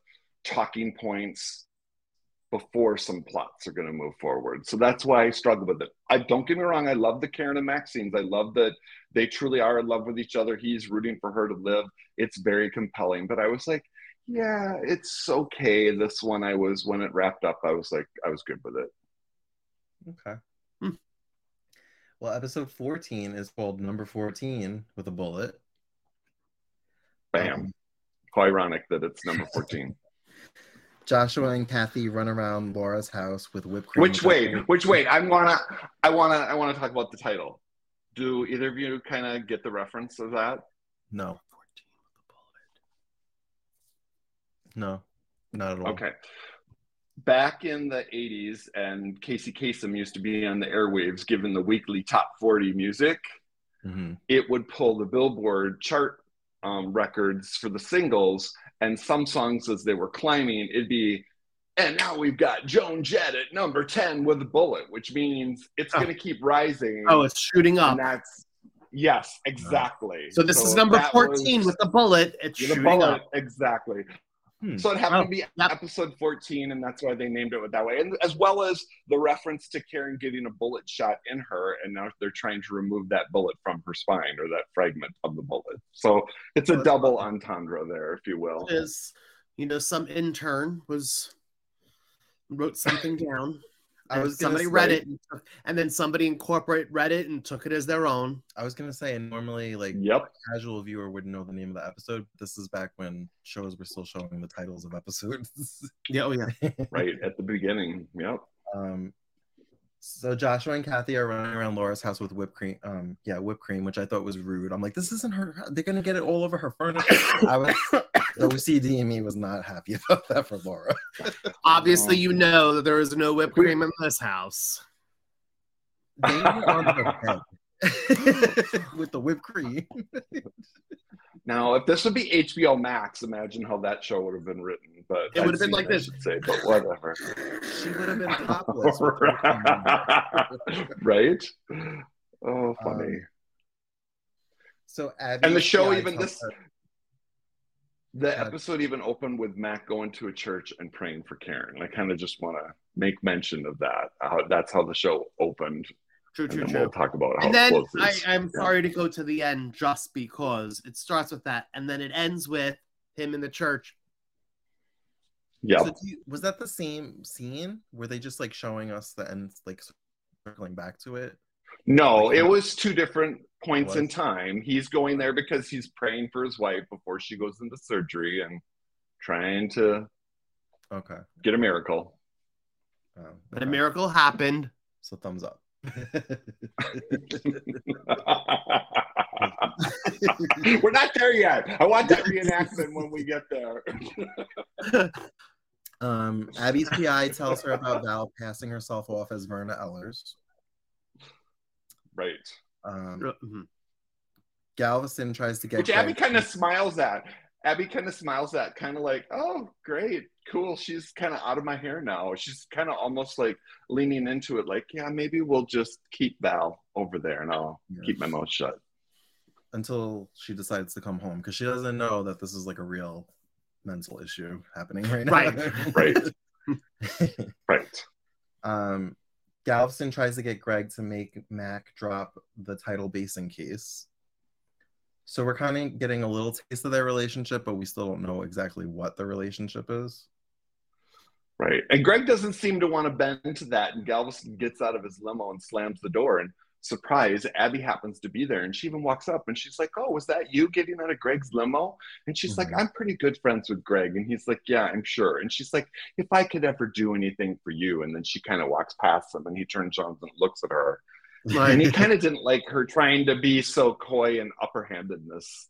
talking points before some plots are going to move forward. So that's why I struggle with it. I don't get me wrong. I love the Karen and Max scenes. I love that they truly are in love with each other. He's rooting for her to live. It's very compelling. But I was like, yeah, it's okay. This one, I was when it wrapped up, I was like, I was good with it. Okay. Hmm. Well, episode 14 is called Number 14 with a bullet. Bam. Um, How ironic that it's number 14. Joshua and Kathy run around Laura's house with whipped cream. which wait, which wait, I wanna I wanna I wanna talk about the title. Do either of you kind of get the reference of that? No, no, not at all. Okay. Back in the 80s, and Casey Kasem used to be on the airwaves giving the weekly top 40 music, Mhm. it would pull the Billboard chart um, records for the singles, and some songs as they were climbing, it'd be, and now we've got Joan Jett at number 10 with a bullet, which means it's Oh. going to keep rising. Oh, it's shooting up. and that's, yes, exactly. So this is number 14 was- with the bullet. It's with a shooting bullet, up. exactly. Hmm. So it happened Oh, to be yep. episode 14, and that's why they named it that way. And as well as the reference to Karen getting a bullet shot in her, and now they're trying to remove that bullet from her spine or that fragment of the bullet. So it's a double entendre there, if you will. Is you know some intern was wrote something down. I was gonna somebody read it, and, took- and then somebody in corporate read it and took it as their own. I was gonna say, and normally, like Yep. a casual viewer wouldn't know the name of the episode. This is back when shows were still showing the titles of episodes. Yeah, oh yeah. Right at the beginning. Yep. um, so Joshua and Kathy are running around Laura's house with whipped cream. Um, yeah, whipped cream, which I thought was rude. I'm like, this isn't her. They're gonna get it all over her furniture. I was the OCD in me was not happy about that for Laura. Obviously, you know that there is no whipped cream in this house. They were on the bed with the whipped cream. Now, if this would be HBO Max, imagine how that show would have been written. But It would have been like this. say, but whatever. She would have been topless. with whipped cream. right? Oh, funny. Um, So Abby, And the show even this- her- The Uh, episode even opened with Mac going to a church and praying for Karen. I kind of just want to make mention of that. How, that's how the show opened, True, and true, then true. we'll talk about how And it then closes. I, I'm Yeah. sorry to go to the end just because it starts with that, and then it ends with him in the church. Yeah, So you, was that the same scene? Were they just like showing us the end, like circling back to it? no, it was two different points in time. He's going there because he's praying for his wife before she goes into surgery and trying to Okay. get a miracle. Oh, But a miracle happened. So thumbs up. We're not there yet. I want that reenactment when we get there. um, Abby's PI tells her about Val passing herself off as Verna Ellers. right. Um, Mhm. Galveston tries to get Which Abby kind of smiles at. Abby kind of smiles at, kind of like, oh, great, cool. She's kind of out of my hair now. She's kind of almost like leaning into it, like, yeah, maybe we'll just keep Val over there and I'll Yeah. keep my mouth shut. until she decides to come home because she doesn't know that this is like a real mental issue happening right now. Right, right. Right. um, Galveston tries to get Greg to make Mac drop the Tidal Basin case. So we're kind of getting a little taste of their relationship, but we still don't know exactly what the relationship is. Right. And Greg doesn't seem to want to bend to that. And Galveston gets out of his limo and slams the door. And surprise, Abby happens to be there. And she even walks up and she's like, Oh, was that you getting out of Greg's limo? And she's like, Mhm. I'm pretty good friends with Greg. And he's like, Yeah, I'm sure. And she's like, If I could ever do anything for you. And then she kind of walks past him and he turns around and looks at her. And he kind of didn't like her trying to be so coy and upperhandedness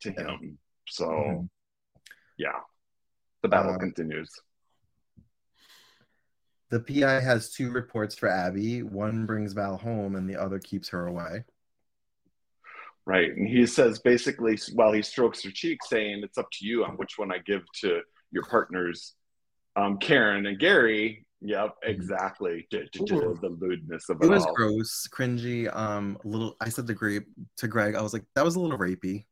to Yeah. him. So, Mhm. yeah, the battle Uh, continues. The PI has two reports for Abby. One brings Val home, and the other keeps her away. Right. And he says basically while he strokes her cheek, saying it's up to you on which one I give to your partners, um, Karen and Gary. Yep, Mm-hmm. exactly. Ooh. The lewdness of It it, was all. gross, cringy. Um, a little. I said to Greg, to Greg, I was like, that was a little rapey.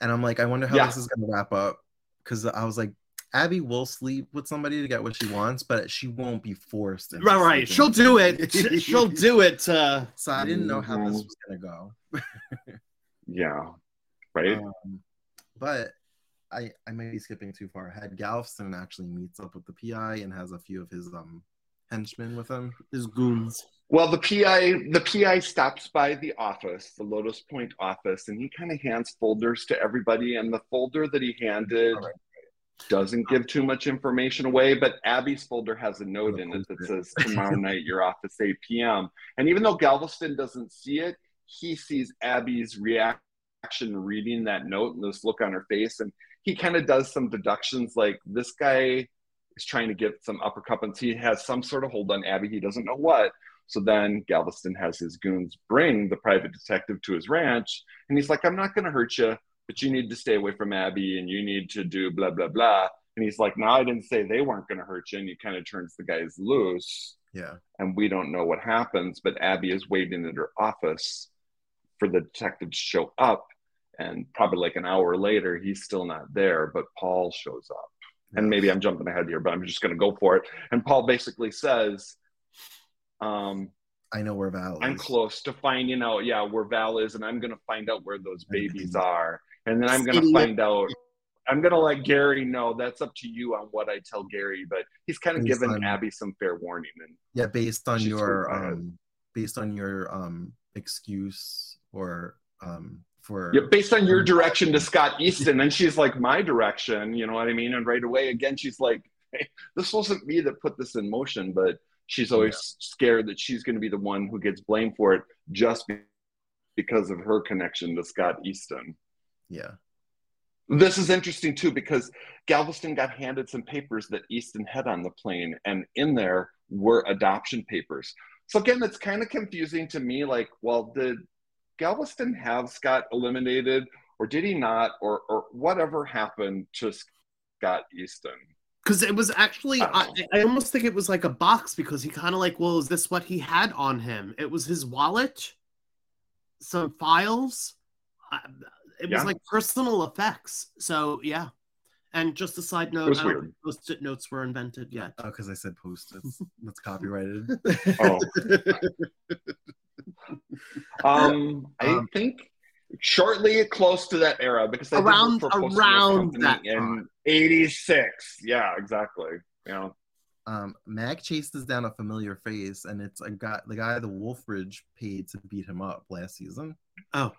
And I'm like, I wonder how Yeah. this is gonna wrap up, because I was like, Abby will sleep with somebody to get what she wants, but she won't be forced. into Right, right. She'll do it. She'll do it. Uh, So I didn't know how this Mhm. was gonna go. Yeah. Right. Um, but I I might be skipping too far ahead. Galveston actually meets up with the PI and has a few of his um henchmen with him. his goons. Well, the PI the PI stops by the office, the Lotus Point office, and he kind of hands folders to everybody. And the folder that he handed Alright. doesn't give too much information away, but Abby's folder has a note in it that says tomorrow night your office 8 p.m. And even though Galveston doesn't see it, he sees Abby's reaction reading that note and this look on her face, and he kind of does some deductions like this guy is trying to get some upper cuppings. He has some sort of hold on Abby. He doesn't know what. So then Galveston has his goons bring the private detective to his ranch, and he's like, "I'm not going to hurt you, but you need to stay away from Abby, and you need to do blah blah blah." And he's like, "No, I didn't say they weren't going to hurt you." And he kind of turns the guys loose, Yeah. and we don't know what happens. But Abby is waiting at her office for the detective to show up, and probably like an hour later, he's still not there. But Paul shows up and maybe I'm jumping ahead here, but I'm just going to go for it. And Paul basically says, um, I know where Val is. I'm close to finding out, yeah, where Val is, and I'm going to find out where those babies are. And then I'm going to find out, I'm going to let Gary know. That's up to you on what I tell Gary, but he's kind of given on- Abby some fair warning. And Yeah, based on your um based on your um excuse or um for yeah, based on your direction to Scott Easton, and she's like, my direction, you know what I mean? And right away, again, she's like, hey, this wasn't me that put this in motion, but she's always scared that she's going to be the one who gets blamed for it just because of her connection to Scott Easton. yeah. This is interesting too because Galveston got handed some papers that Easton had on the plane, and in there were adoption papers. So again, it's kind of confusing to me. Like, well, did Galveston have Scott eliminated, or did he not, or or whatever happened to Scott Easton? Because it was actually, I I. I almost think it was like a box because he kind of like, well, is this what he had on him? It was his wallet, some files. Uh, It was Yeah. like personal effects. So yeah. And just a side note, was I don't weird. think post-it notes were invented yet. Oh, because I said post-its. That's copyrighted. Oh, um, I Um, think shortly close to that era because I Around- for a Post-it note around that in '86. Yeah, exactly. You know, um Mac chases down a familiar face and it's a guy the guy the Wolfbridge paid to beat him up last season. Oh,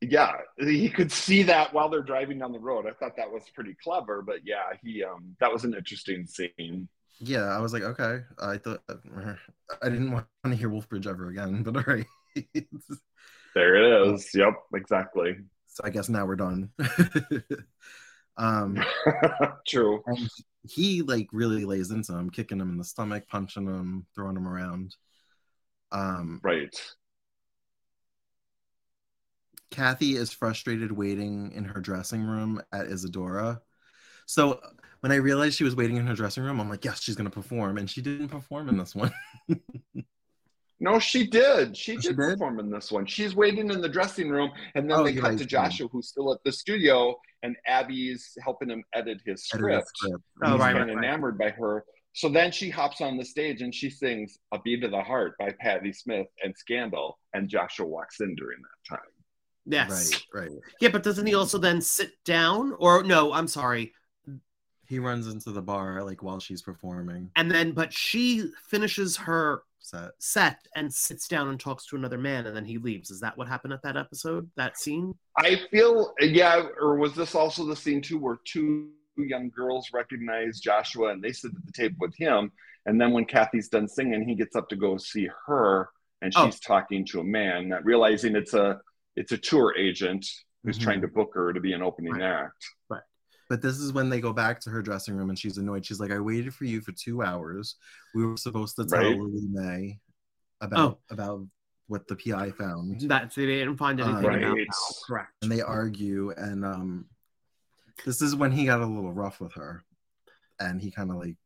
yeah, he could see that while they're driving down the road. I thought that was pretty clever, but yeah, he um, that was an interesting scene. Yeah, I was like, okay. I thought I didn't want to hear Wolfbridge ever again, but all right. There it is. Yep, exactly. so I guess now we're done. um True. he like really lays into him, kicking him in the stomach, punching him, throwing him around. Um Right. Kathy is frustrated waiting in her dressing room at Isadora. So when I realized she was waiting in her dressing room, I'm like, yes, she's gonna perform, and she didn't perform in this one. No, she did. She Oh, did did? perform in this one. She's waiting in the dressing room, and then Oh, they you're cut right, to. Joshua, who's still at the studio, and Abby's helping him edit his Edit script. script. Oh, He's right, kind right, enamored by her. So then she hops on the stage and she sings "A Beat of the Heart" by Patty Smyth and Scandal, and Joshua walks in during that time. yes. Right, right. Yeah, but doesn't he also then sit down? Or no, I'm sorry. He runs into the bar like while she's performing. And then, but she finishes her Set. set and sits down and talks to another man, and then he leaves. Is that what happened at that episode? That scene? I feel, yeah, or was this also the scene too where two young girls recognize Joshua and they sit at the table with him, and then when Kathy's done singing, he gets up to go see her, and Oh. she's talking to a man, not realizing it's a it's a tour agent who's Mhm. trying to book her to be an opening Right. act. But this is when they go back to her dressing room and she's annoyed. She's like, I waited for you for two hours. We were supposed to tell Right. Lilimae about Oh. about what the PI found. That they didn't find anything Right. about Val. Correct. And they argue, and um, this is when he got a little rough with her, and he kind of like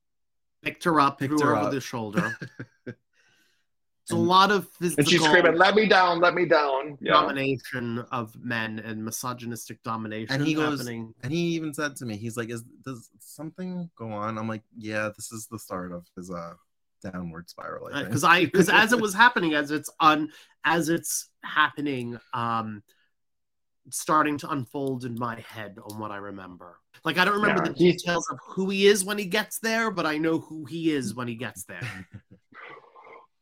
Picked her up, Picked threw her her over up. the shoulder. It's a lot of physical And she's screaming, "Let me down! Let me down!" Yeah. domination of men and misogynistic domination And he goes- happening. And he even said to me, he's like, "Is does something go on?" I'm like, "Yeah, this is the start of his uh downward spiral." I think. because I because as it was happening, as it's on as it's happening, um, starting to unfold in my head on what I remember. Like I don't remember Yeah, the details of who he is when he gets there, but I know who he is when he gets there.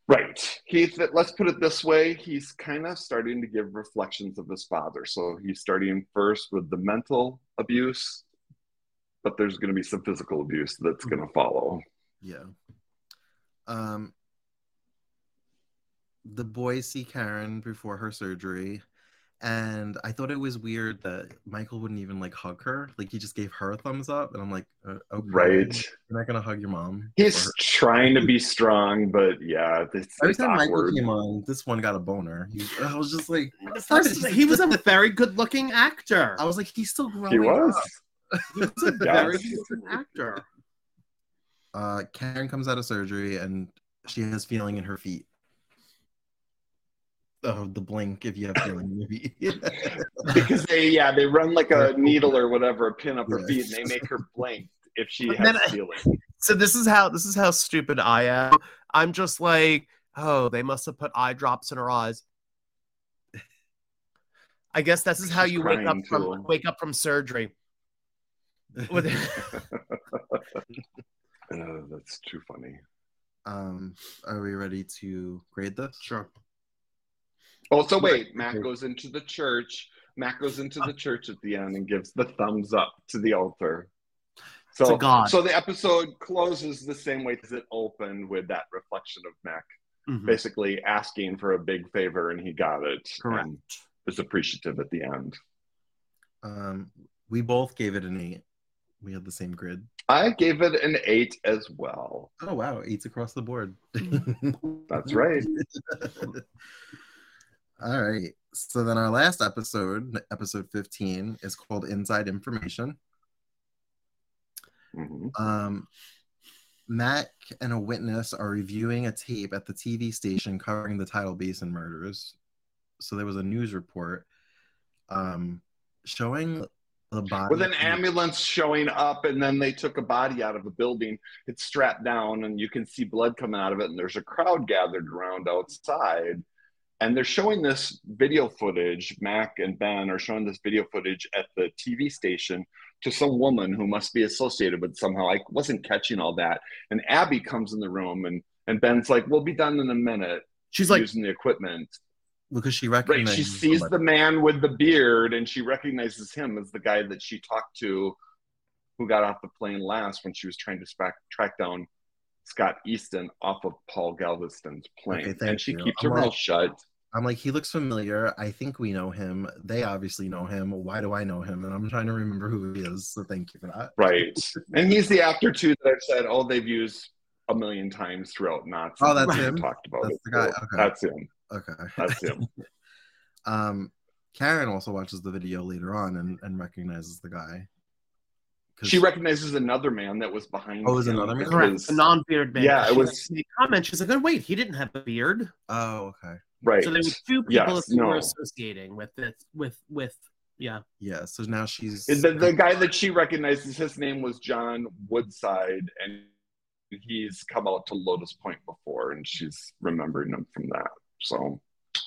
Right. He's, let's put it this way. He's kind of starting to give reflections of his father. So he's starting first with the mental abuse, but there's going to be some physical abuse that's going to follow. yeah. Um, the boys see Karen before her surgery, and I thought it was weird that Michael wouldn't even like hug her. Like he just gave her a thumbs up, and I'm like, uh, okay, Right. You're not gonna hug your mom. He's trying to be strong, but yeah, it's, Every it's time Michael came on, this one got a boner. He, I was just like, First, he was a very good-looking actor. I was like, he's still growing. He was. up. He was a Yeah. very good actor. Uh, Karen comes out of surgery and she has feeling in her feet. Oh, the blink if you have feeling in your feet. because they, yeah, they run like a needle or whatever, a pin up her Yeah. feet, and they make her blink if she But has then I- feeling. so this is how this is how stupid I am. I'm just like, oh, they must have put eye drops in her eyes. I guess this is how She's you wake up from too. wake up from surgery. With- Oh, that's too funny. um, are we ready to grade this? Sure. Oh, so wait, Matt goes into the church. Matt goes into the church at the end and gives the thumbs up to the altar. So, To God. so the episode closes the same way as it opened with that reflection of Mac Mhm. basically asking for a big favor and he got it. Correct. And was appreciative at the end. Um, we both gave it an eight. We had the same grid. I gave it an eight as well. Oh wow, eights across the board. That's right. All right. So then our last episode, episode 15, is called Inside Information. Mhm. Um, Mac and a witness are reviewing a tape at the TV station covering the Tidal Basin murders. So there was a news report um, showing the body With an ambulance showing up, and then they took a body out of a building. It's strapped down, and you can see blood coming out of it. And there's a crowd gathered around outside. And they're showing this video footage. Mac and Ben are showing this video footage at the TV station to some woman who must be associated with somehow. I wasn't catching all that. And Abby comes in the room, and and Ben's like, "We'll be done in a minute." She's like, using the equipment. because she recognizes. Right. She sees the man with the beard and she recognizes him as the guy that she talked to who got off the plane last when she was trying to track, track down Scott Easton off of Paul Galveston's plane. Okay, and she you. keeps I'm her mouth shut. I'm like, he looks familiar. I think we know him. They obviously know him. Why do I know him? And I'm trying to remember who he is. So thank you for that. Right. and he's the actor too that I've said, oh, they've used a million times throughout Knots. Oh, that's We've him? Talked about That's it. the guy, So okay. That's him. Okay. That's him. um, Karen also watches the video later on and, and recognizes the guy. She recognizes another man that was behind. Oh, it was another man? correct, a non-bearded man. Yeah, it was- made a comment. She's like, oh, wait, he didn't have a beard. Oh, okay. Right. So there were two people Yes, that we were associating with this with with yeah. Yeah. So now she's The, the guy that she recognizes, his name was John Woodside, and he's come out to Lotus Point before, and she's remembering him from that. So,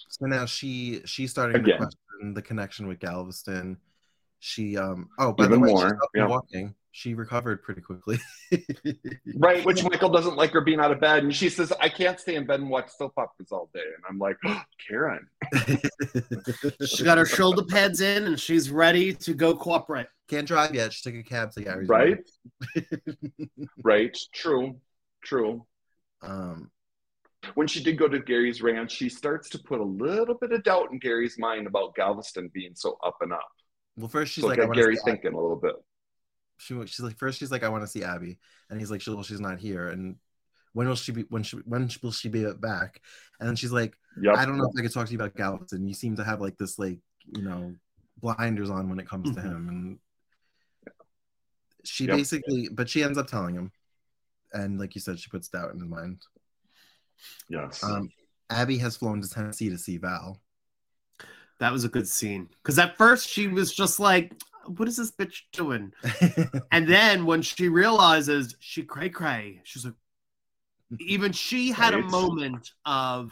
so now she she's starting Again. to question the connection with Galveston. She um oh by Even the way more, she's up yeah. walking. She recovered pretty quickly. right, which Michael doesn't like her being out of bed, and she says, "I can't stay in bed and watch soap operas all day." And I'm like, oh, Karen, She got her shoulder pads in and she's ready to go cooperate. Can't drive yet. She took a cab to Gary's. right, right, true, true. um When she did go to Gary's ranch, she starts to put a little bit of doubt in Gary's mind about Galveston being so up and up. well first she's so like I get wanna Gary thinking a little bit. She she's like first she's like I want to see Abby, and he's like she, well she's not here, and when will she be when she when will she be back? And then she's like, Yep. I don't know if I could talk to you about Galveston. You seem to have like this like you know blinders on when it comes to Mhm. him, and she Yep. basically, but she ends up telling him, and like you said, she puts doubt in his mind. Yes. Um, Abby has flown to Tennessee to see Val. That was a good scene. Because at first she was just like, what is this bitch doing? And then when she realizes she cray cray, she's like, even she had a moment of,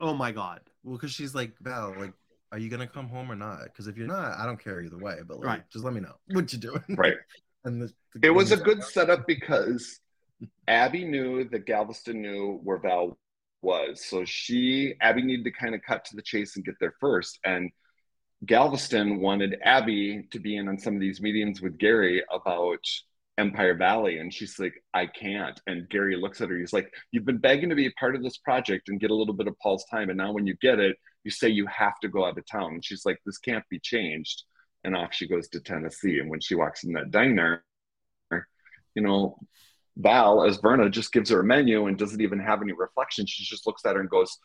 oh my God. well, because she's like Val, like, are you gonna come home or not? Because if you're not, I don't care either way. But like, Right. just let me know what you're doing. right. And the, the It was a good setup because Abby knew that Galveston knew where Val was. So she, Abby needed to kind of cut to the chase and get there first. And Galveston wanted Abby to be in on some of these meetings with Gary about Empire Valley. And she's like, I can't. And Gary looks at her. He's like, You've been begging to be a part of this project and get a little bit of Paul's time. And now when you get it, you say you have to go out of town. And she's like, This can't be changed. And off she goes to Tennessee. And when she walks in that diner, you know, Val, as Verna, just gives her a menu and doesn't even have any reflection. She just looks at her and goes,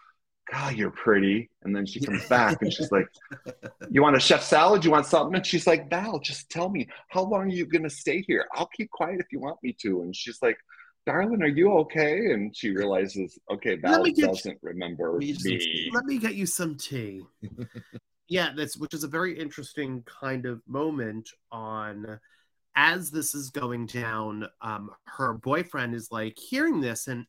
God, you're pretty. And then she comes back and she's like, You want a chef salad? You want something? And she's like, Val, just tell me, how long are you going to stay here? I'll keep quiet if you want me to. And she's like, Darling, are you okay? And she realizes, okay, Val me get- doesn't remember me some. Let me get you some tea. yeah, that's which is a very interesting kind of moment on as this is going down. Um, her boyfriend is like hearing this, and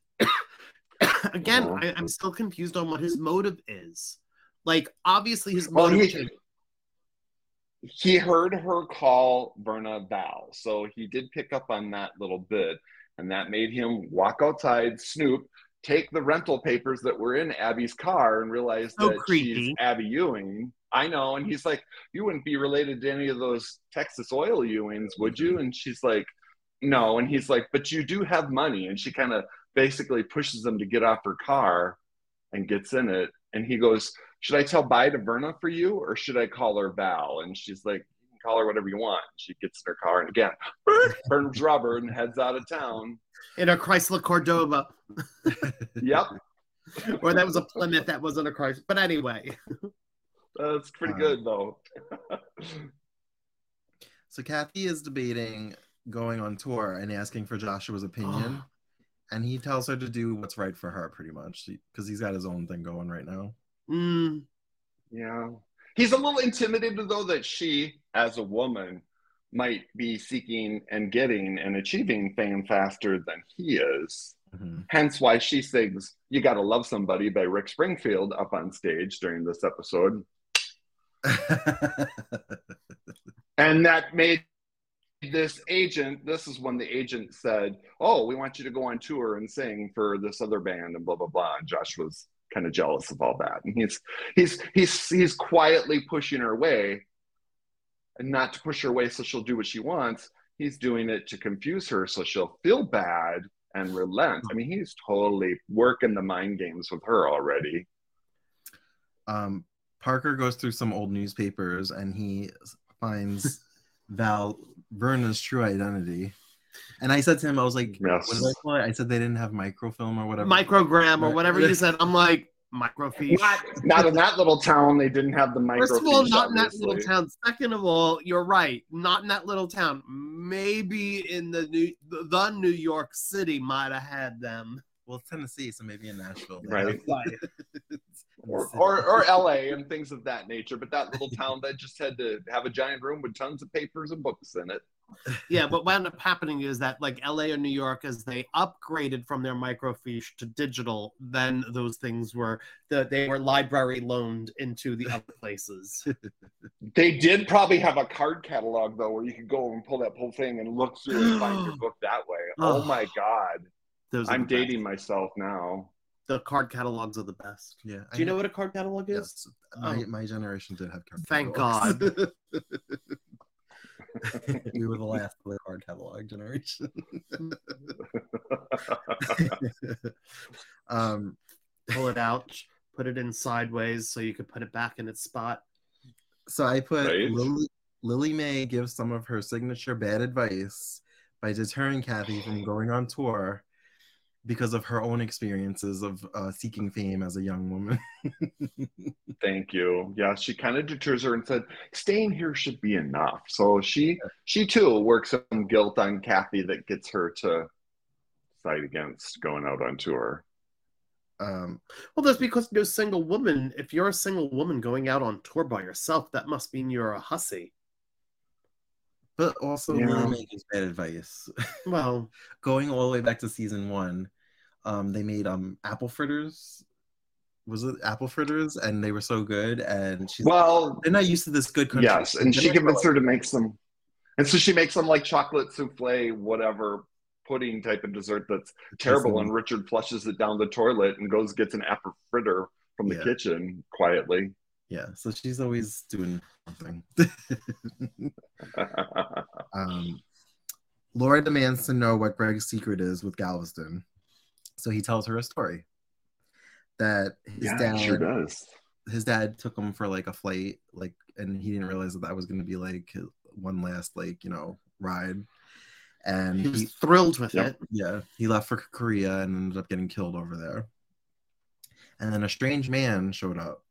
again. I, I'm still confused on what his motive is. Like, obviously, his Well, motive. he- he heard her call Verna Val. So he did pick up on that little bit. And that made him walk outside, snoop, take the rental papers that were in Abby's car and realize So that creepy. she's Abby Ewing. I know. And he's like, You wouldn't be related to any of those Texas oil Ewings, would you? And she's like, No. And he's like, But you do have money. And she kind of basically pushes them to get off her car and gets in it. And he goes, Should I tell bye to Verna for you or should I call her Val? And she's like, You can call her whatever you want. She gets in her car and again, burns rubber and heads out of town. in a Chrysler Cordoba, Yep. or that was a Plymouth that wasn't a Chrysler. But anyway, That's pretty Uh, good though. So Kathy is debating going on tour and asking for Joshua's opinion. And he tells her to do what's right for her pretty much because he's got his own thing going right now. Mm, Yeah. He's a little intimidated though that she, as a woman, might be seeking and getting and achieving fame faster than he is. Mhm. Hence why she sings You Gotta Love Somebody by Rick Springfield up on stage during this episode. And that made this agent, this is when the agent said, Oh, we want you to go on tour and sing for this other band and blah blah blah. And Josh was kind of jealous of all that. And he's he's he's he's quietly pushing her away. And not to push her away so she'll do what she wants. He's doing it to confuse her so she'll feel bad and relent. I mean, he's totally working the mind games with her already. um, Parker goes through some old newspapers and he finds Val Verna's true identity. And I said to him, I was like, Yes. what did I call it? I said they didn't have microfilm or whatever. microgram or whatever you said. I'm like microfiche. Not, not in that little town, they didn't have the microfiche. First of all, not in that little town. Second of all, you're right. Not in that little town. Maybe in the new the, the New York City might have had them. Well, Tennessee, so maybe in Nashville. they Right. Or, or or LA and things of that nature. But that little town that just had to have a giant room with tons of papers and books in it. Yeah, but what wound up happening is that like LA or New York, as they upgraded from their microfiche to digital, then those things were the they were library loaned into the other places. They did probably have a card catalog though, where you could go and pull that whole thing and look through and find your book that way. Oh, Oh. my god, I'm dating myself now. The card catalogs are the best. Yeah. Do you know what a card catalog is? Yes. My, Oh. my generation did have card Thank catalogs. God. we were the last of the card catalog generation. um, Pull it out, put it in sideways so you could put it back in its spot. so I put Right. Lily, Lilimae gives some of her signature bad advice by deterring Kathy from going on tour because of her own experiences of uh, seeking fame as a young woman. Thank you. Yeah, she kind of deters her and said, "Staying here should be enough." So she she too works some guilt on Kathy that gets her to fight against going out on tour. um, Well, that's because no single woman. If you're a single woman going out on tour by yourself, that must mean you're a hussy. But also Yeah. Lilimae bad advice. Well, Going all the way back to season one, um, they made um apple fritters. Was it apple fritters? And they were so good. And she's Well, they're not used to this good country. yes, and she convinced her to make some, and so she makes some like chocolate souffle, whatever pudding type of dessert that's terrible. And Richard flushes it down the toilet and goes gets an apple fritter from the Yeah. kitchen quietly. Yeah, so she's always doing something. um, Laura demands to know what Greg's secret is with Galveston. So he tells her a story that his yeah, dad sure does. his dad took him for like a flight, like, and he didn't realize that that was going to be like his one last like you know ride. And he was he, thrilled with Yep. it. yeah, he left for Korea and ended up getting killed over there. And then a strange man showed up,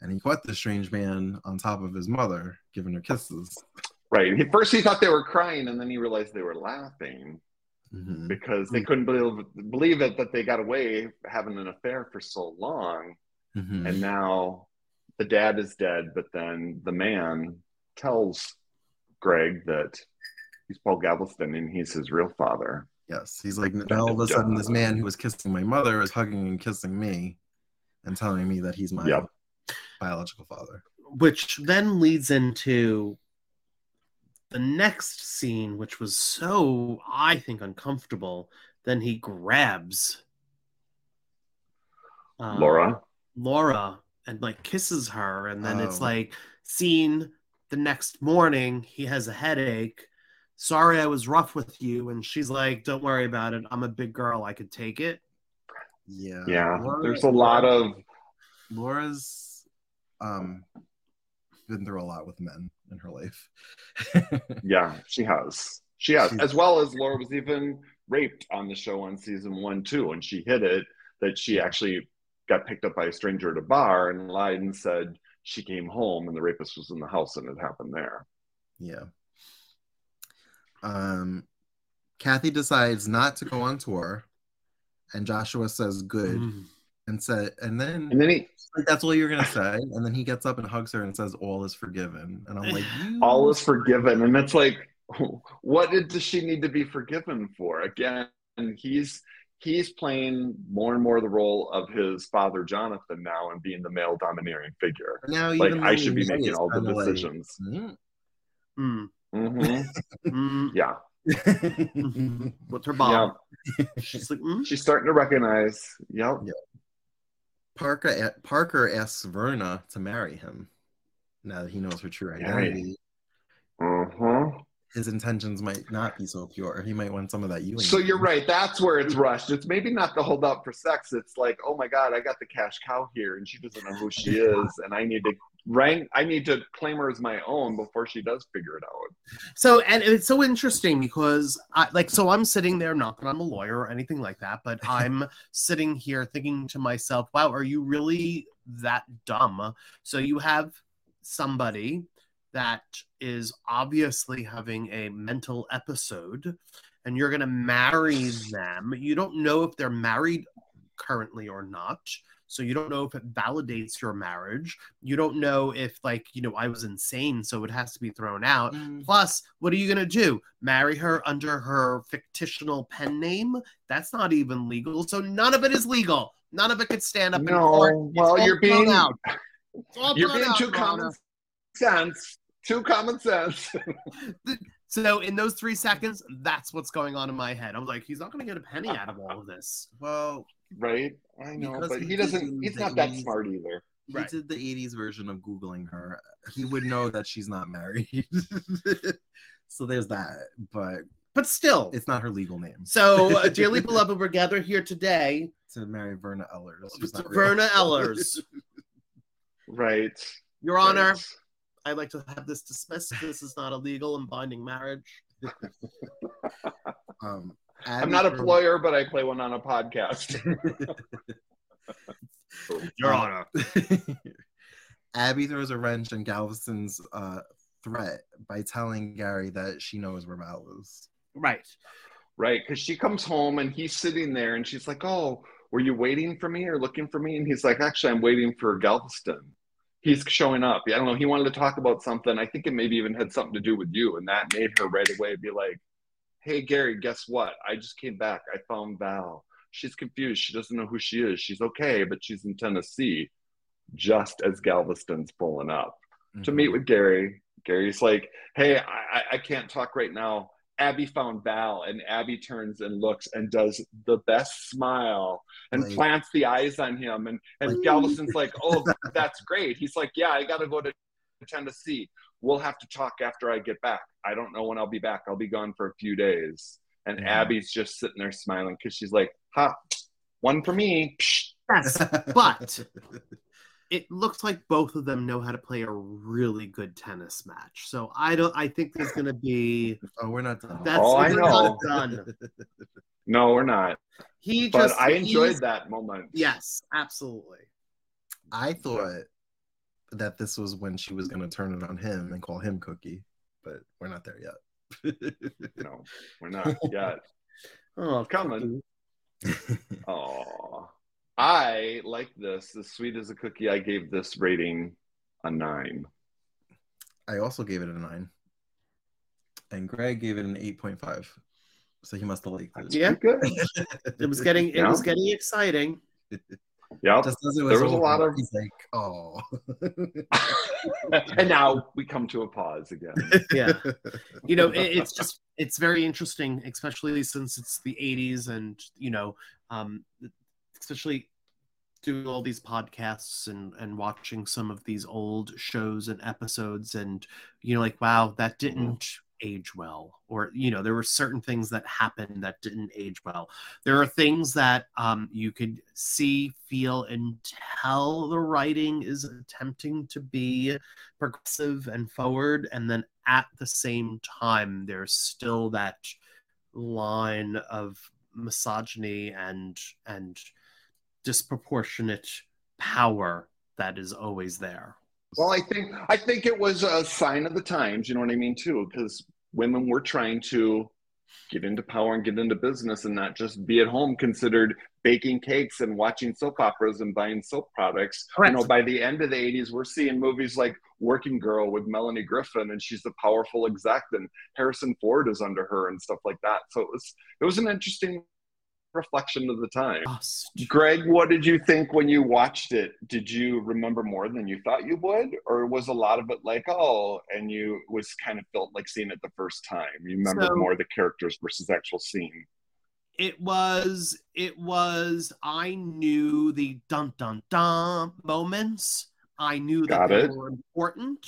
and he caught the strange man on top of his mother, giving her kisses. Right. He, first, he thought they were crying, and then he realized they were laughing Mhm. because they couldn't believe believe it that they got away having an affair for so long, Mhm. and now the dad is dead. But then the man tells Greg that he's Paul Galveston and he's his real father. Yes, he's like now all of a sudden this man who was kissing my mother is hugging and kissing me, and telling me that he's my Yep. Biological father. which then leads into the next scene, which was so I think uncomfortable. Then he grabs uh, Laura. Laura and like kisses her, and then it's Oh. like scene the next morning. He has a headache. Sorry, I was rough with you, and she's like, "Don't worry about it. I'm a big girl. I could take it." Yeah, Yeah, Laura- there's a lot of Laura's um been through a lot with men in her life. yeah. She has. She has, She's- as well as Laura was even raped on the show on season one too, and she hid it that she actually got picked up by a stranger at a bar and lied and said she came home and the rapist was in the house and it happened there. yeah. Um, Kathy decides not to go on tour, and Joshua says good, Mm. And said, and then And then he like that's all you're gonna say, and then he gets up and hugs her and says all is forgiven, and I'm like, all is forgiven. And it's like what did, does she need to be forgiven for? Again and he's he's playing more and more the role of his father jonathan now and being the male domineering figure. Now like even i should be making all the kinda like, decisions. "Mm." Mm. hmm Mm. yeah. With her yeah. She's like, mm. she's starting to recognize. Yep. yep Parker Parker asks Verna to marry him. Now that he knows her true identity, uh-huh. his intentions might not be so pure. He might want some of that Ewing. so you're right that's where it's rushed it's maybe not the hold up for sex it's like oh my god i got the cash cow here and she doesn't know who she is and i need to rank i need to claim her as my own before she does figure it out So and it's so interesting because I like so I'm sitting there not that I'm a lawyer or anything like that, but I'm sitting here thinking to myself, wow, are you really that dumb? So you have somebody that is obviously having a mental episode and you're going to marry them. You don't know if they're married currently or not. So you don't know if it validates your marriage. You don't know if like, you know, I was insane so it has to be thrown out. Mm, Plus, what are you going to do? Marry her under her fictional pen name? That's not even legal. So none of it is legal. None of it could stand up in court. No, It's well, all you're thrown being out. It's all you're thrown being out, too common sense. Too common sense. So in those three seconds, that's what's going on in my head. I'm like, he's not going to get a penny out of all of this. well, right? I know, Because but he he doesn't. do He's not that 80s. smart either. he Right. did the '80s version of googling her. He would know that she's not married. so there's that, but But still, it's not her legal name so uh, dearly beloved, we're gathered here today. to marry Verna Ellers. who's. Verna Ellers, Right. Your Honor. I'd like to have this dismissed. This is not a legal and binding marriage. um, I'm not a Abby- lawyer, but I play one on a podcast. Your Honor. Abby throws a wrench in Galveston's uh, threat by telling Gary that she knows where Val is. Right. right? Because she comes home and he's sitting there and she's like, Oh, were you waiting for me or looking for me? And he's like, Actually, I'm waiting for Galveston. He's showing up. I don't know. He wanted to talk about something. I think it maybe even had something to do with you. And that made her right away be like, Hey, Gary, guess what? I just came back. I found Val. She's confused. She doesn't know who she is. She's okay, but she's in Tennessee just as Galveston's pulling up to meet mm-hmm. with Gary. Gary's like, "Hey, I, I- I can't talk right now." Abby found Val, and Abby turns and looks and does the best smile and Like- plants the eyes on him. And and Galveston's like, "Oh, that's great." He's like, "Yeah, I got to go to Tennessee. We'll have to talk after I get back. I don't know when I'll be back. I'll be gone for a few days." And Mhm. Abby's just sitting there smiling because she's like, "Ha, one for me." Yes. But it looks like both of them know how to play a really good tennis match. So I don't I think there's gonna be oh, we're not done. that's Oh, I know. not done. No, we're not. He But just I enjoyed that moment. Yes, absolutely. I thought that this was when she was going to turn it on him and call him Cookie, but we're not there yet. No, we're not yet. Oh, Coming. Oh, I like this. As sweet as a cookie, I gave this rating a nine. I also gave it a nine, and Greg gave it an eight point five. So he must have liked it. Yeah. Good. It was getting it Yeah. was getting exciting. Yep. Just as it There was a lot of- He's like, oh. and now we come to a pause again. Yeah. you know it, it's just it's very interesting especially since it's the 80s and you know um especially doing all these podcasts and and watching some of these old shows and episodes and you know like wow that didn't age well or you know there were certain things that happened that didn't age well. There are things that um you could see feel and tell the writing is attempting to be progressive and forward and then at the same time there's still that line of misogyny and and disproportionate power that is always there Well, I think I think it was a sign of the times. You know what I mean, too, because women were trying to get into power and get into business and not just be at home considered baking cakes and watching soap operas and buying soap products. Correct. You know, by the end of the 80s, we're seeing movies like Working Girl with Melanie Griffin and she's the powerful exec and Harrison Ford is under her and stuff like that. So it was it was an interesting reflection of the time. Just- Greg, what did you think when you watched it? Did you remember more than you thought you would, or was a lot of it like, oh, and you was kind of felt like seeing it the first time? You remember So- more the characters versus actual scene. it was it was i knew the dun dun dun moments i knew that Got they it. were important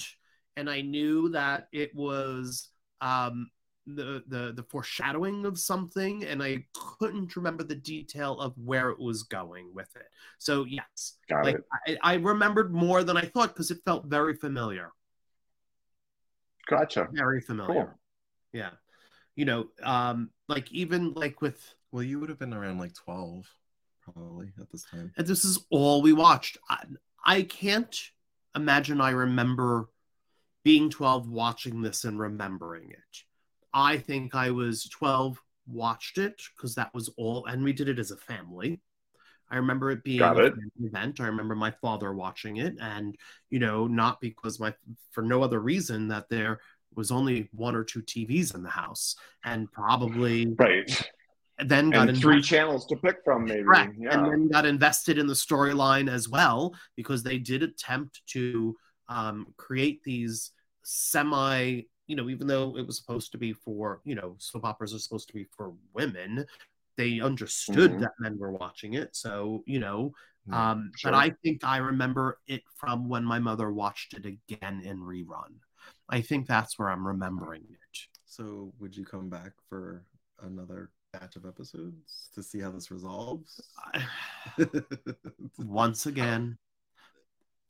and i knew that it was um the, the the foreshadowing of something and i couldn't remember the detail of where it was going with it so yes Got like it. I, I remembered more than i thought because it felt very familiar Gotcha. very familiar Cool. yeah you know um like even like with well, you would have been around like 12, probably at this time. and this is all we watched. I, I can't imagine I remember being 12 watching this and remembering it. I think I was 12, watched it because that was all, and we did it as a family. I remember it being it. family event. I remember my father watching it, and you know, not because my for no other reason that there was only one or two TVs in the house, and probably Right. then got And three invested- channels to pick from, maybe. Correct. Yeah. And then got invested in the storyline as well because they did attempt to um, create these semi, you know, even though it was supposed to be for, you know, soap operas are supposed to be for women, they understood Mhm. that men were watching it. So, you know, um, Sure. but I think I remember it from when my mother watched it again in rerun. I think that's where I'm remembering it. So, would you come back for another batch of episodes to see how this resolves? Once again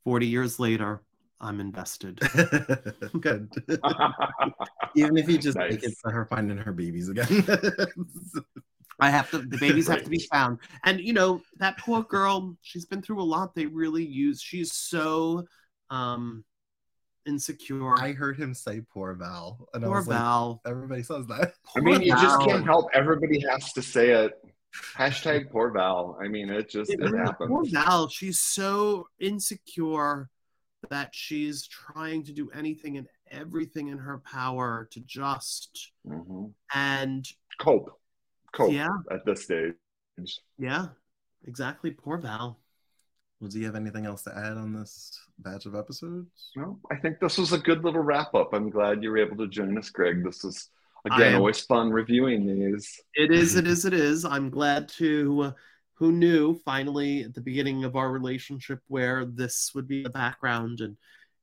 40 years later I'm invested. Good. Even if you just Nice. make it for her finding her babies again. I have to. The babies have to be found, and you know that poor girl. She's been through a lot. They really use. She's so um insecure. I heard him say poor Val. And I poor was like, Val. everybody says that. I mean, you just can't help. Everybody has to say it. Hashtag poor Val. I mean, it just It it happens. Poor Val, she's so insecure that she's trying to do anything and everything in her power to just Mhm. and Cope, cope yeah, at this stage. yeah, exactly. Poor Val. Well, do you have anything else to add on this batch of episodes? No, I think this was a good little wrap up. I'm glad you were able to join us, Greg. This is again am- always fun reviewing these. It is, it is, it is. I'm glad to. Who knew? Finally, at the beginning of our relationship, where this would be the background and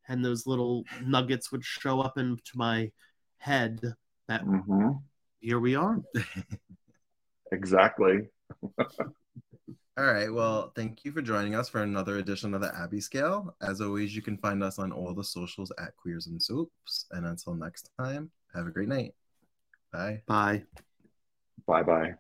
and those little nuggets would show up into my head. That hmm here we are. Exactly. All right. Well, thank you for joining us for another edition of the Abby Scale. As always, you can find us on all the socials at Queers and Soaps. And until next time, have a great night. Bye. Bye. Bye bye.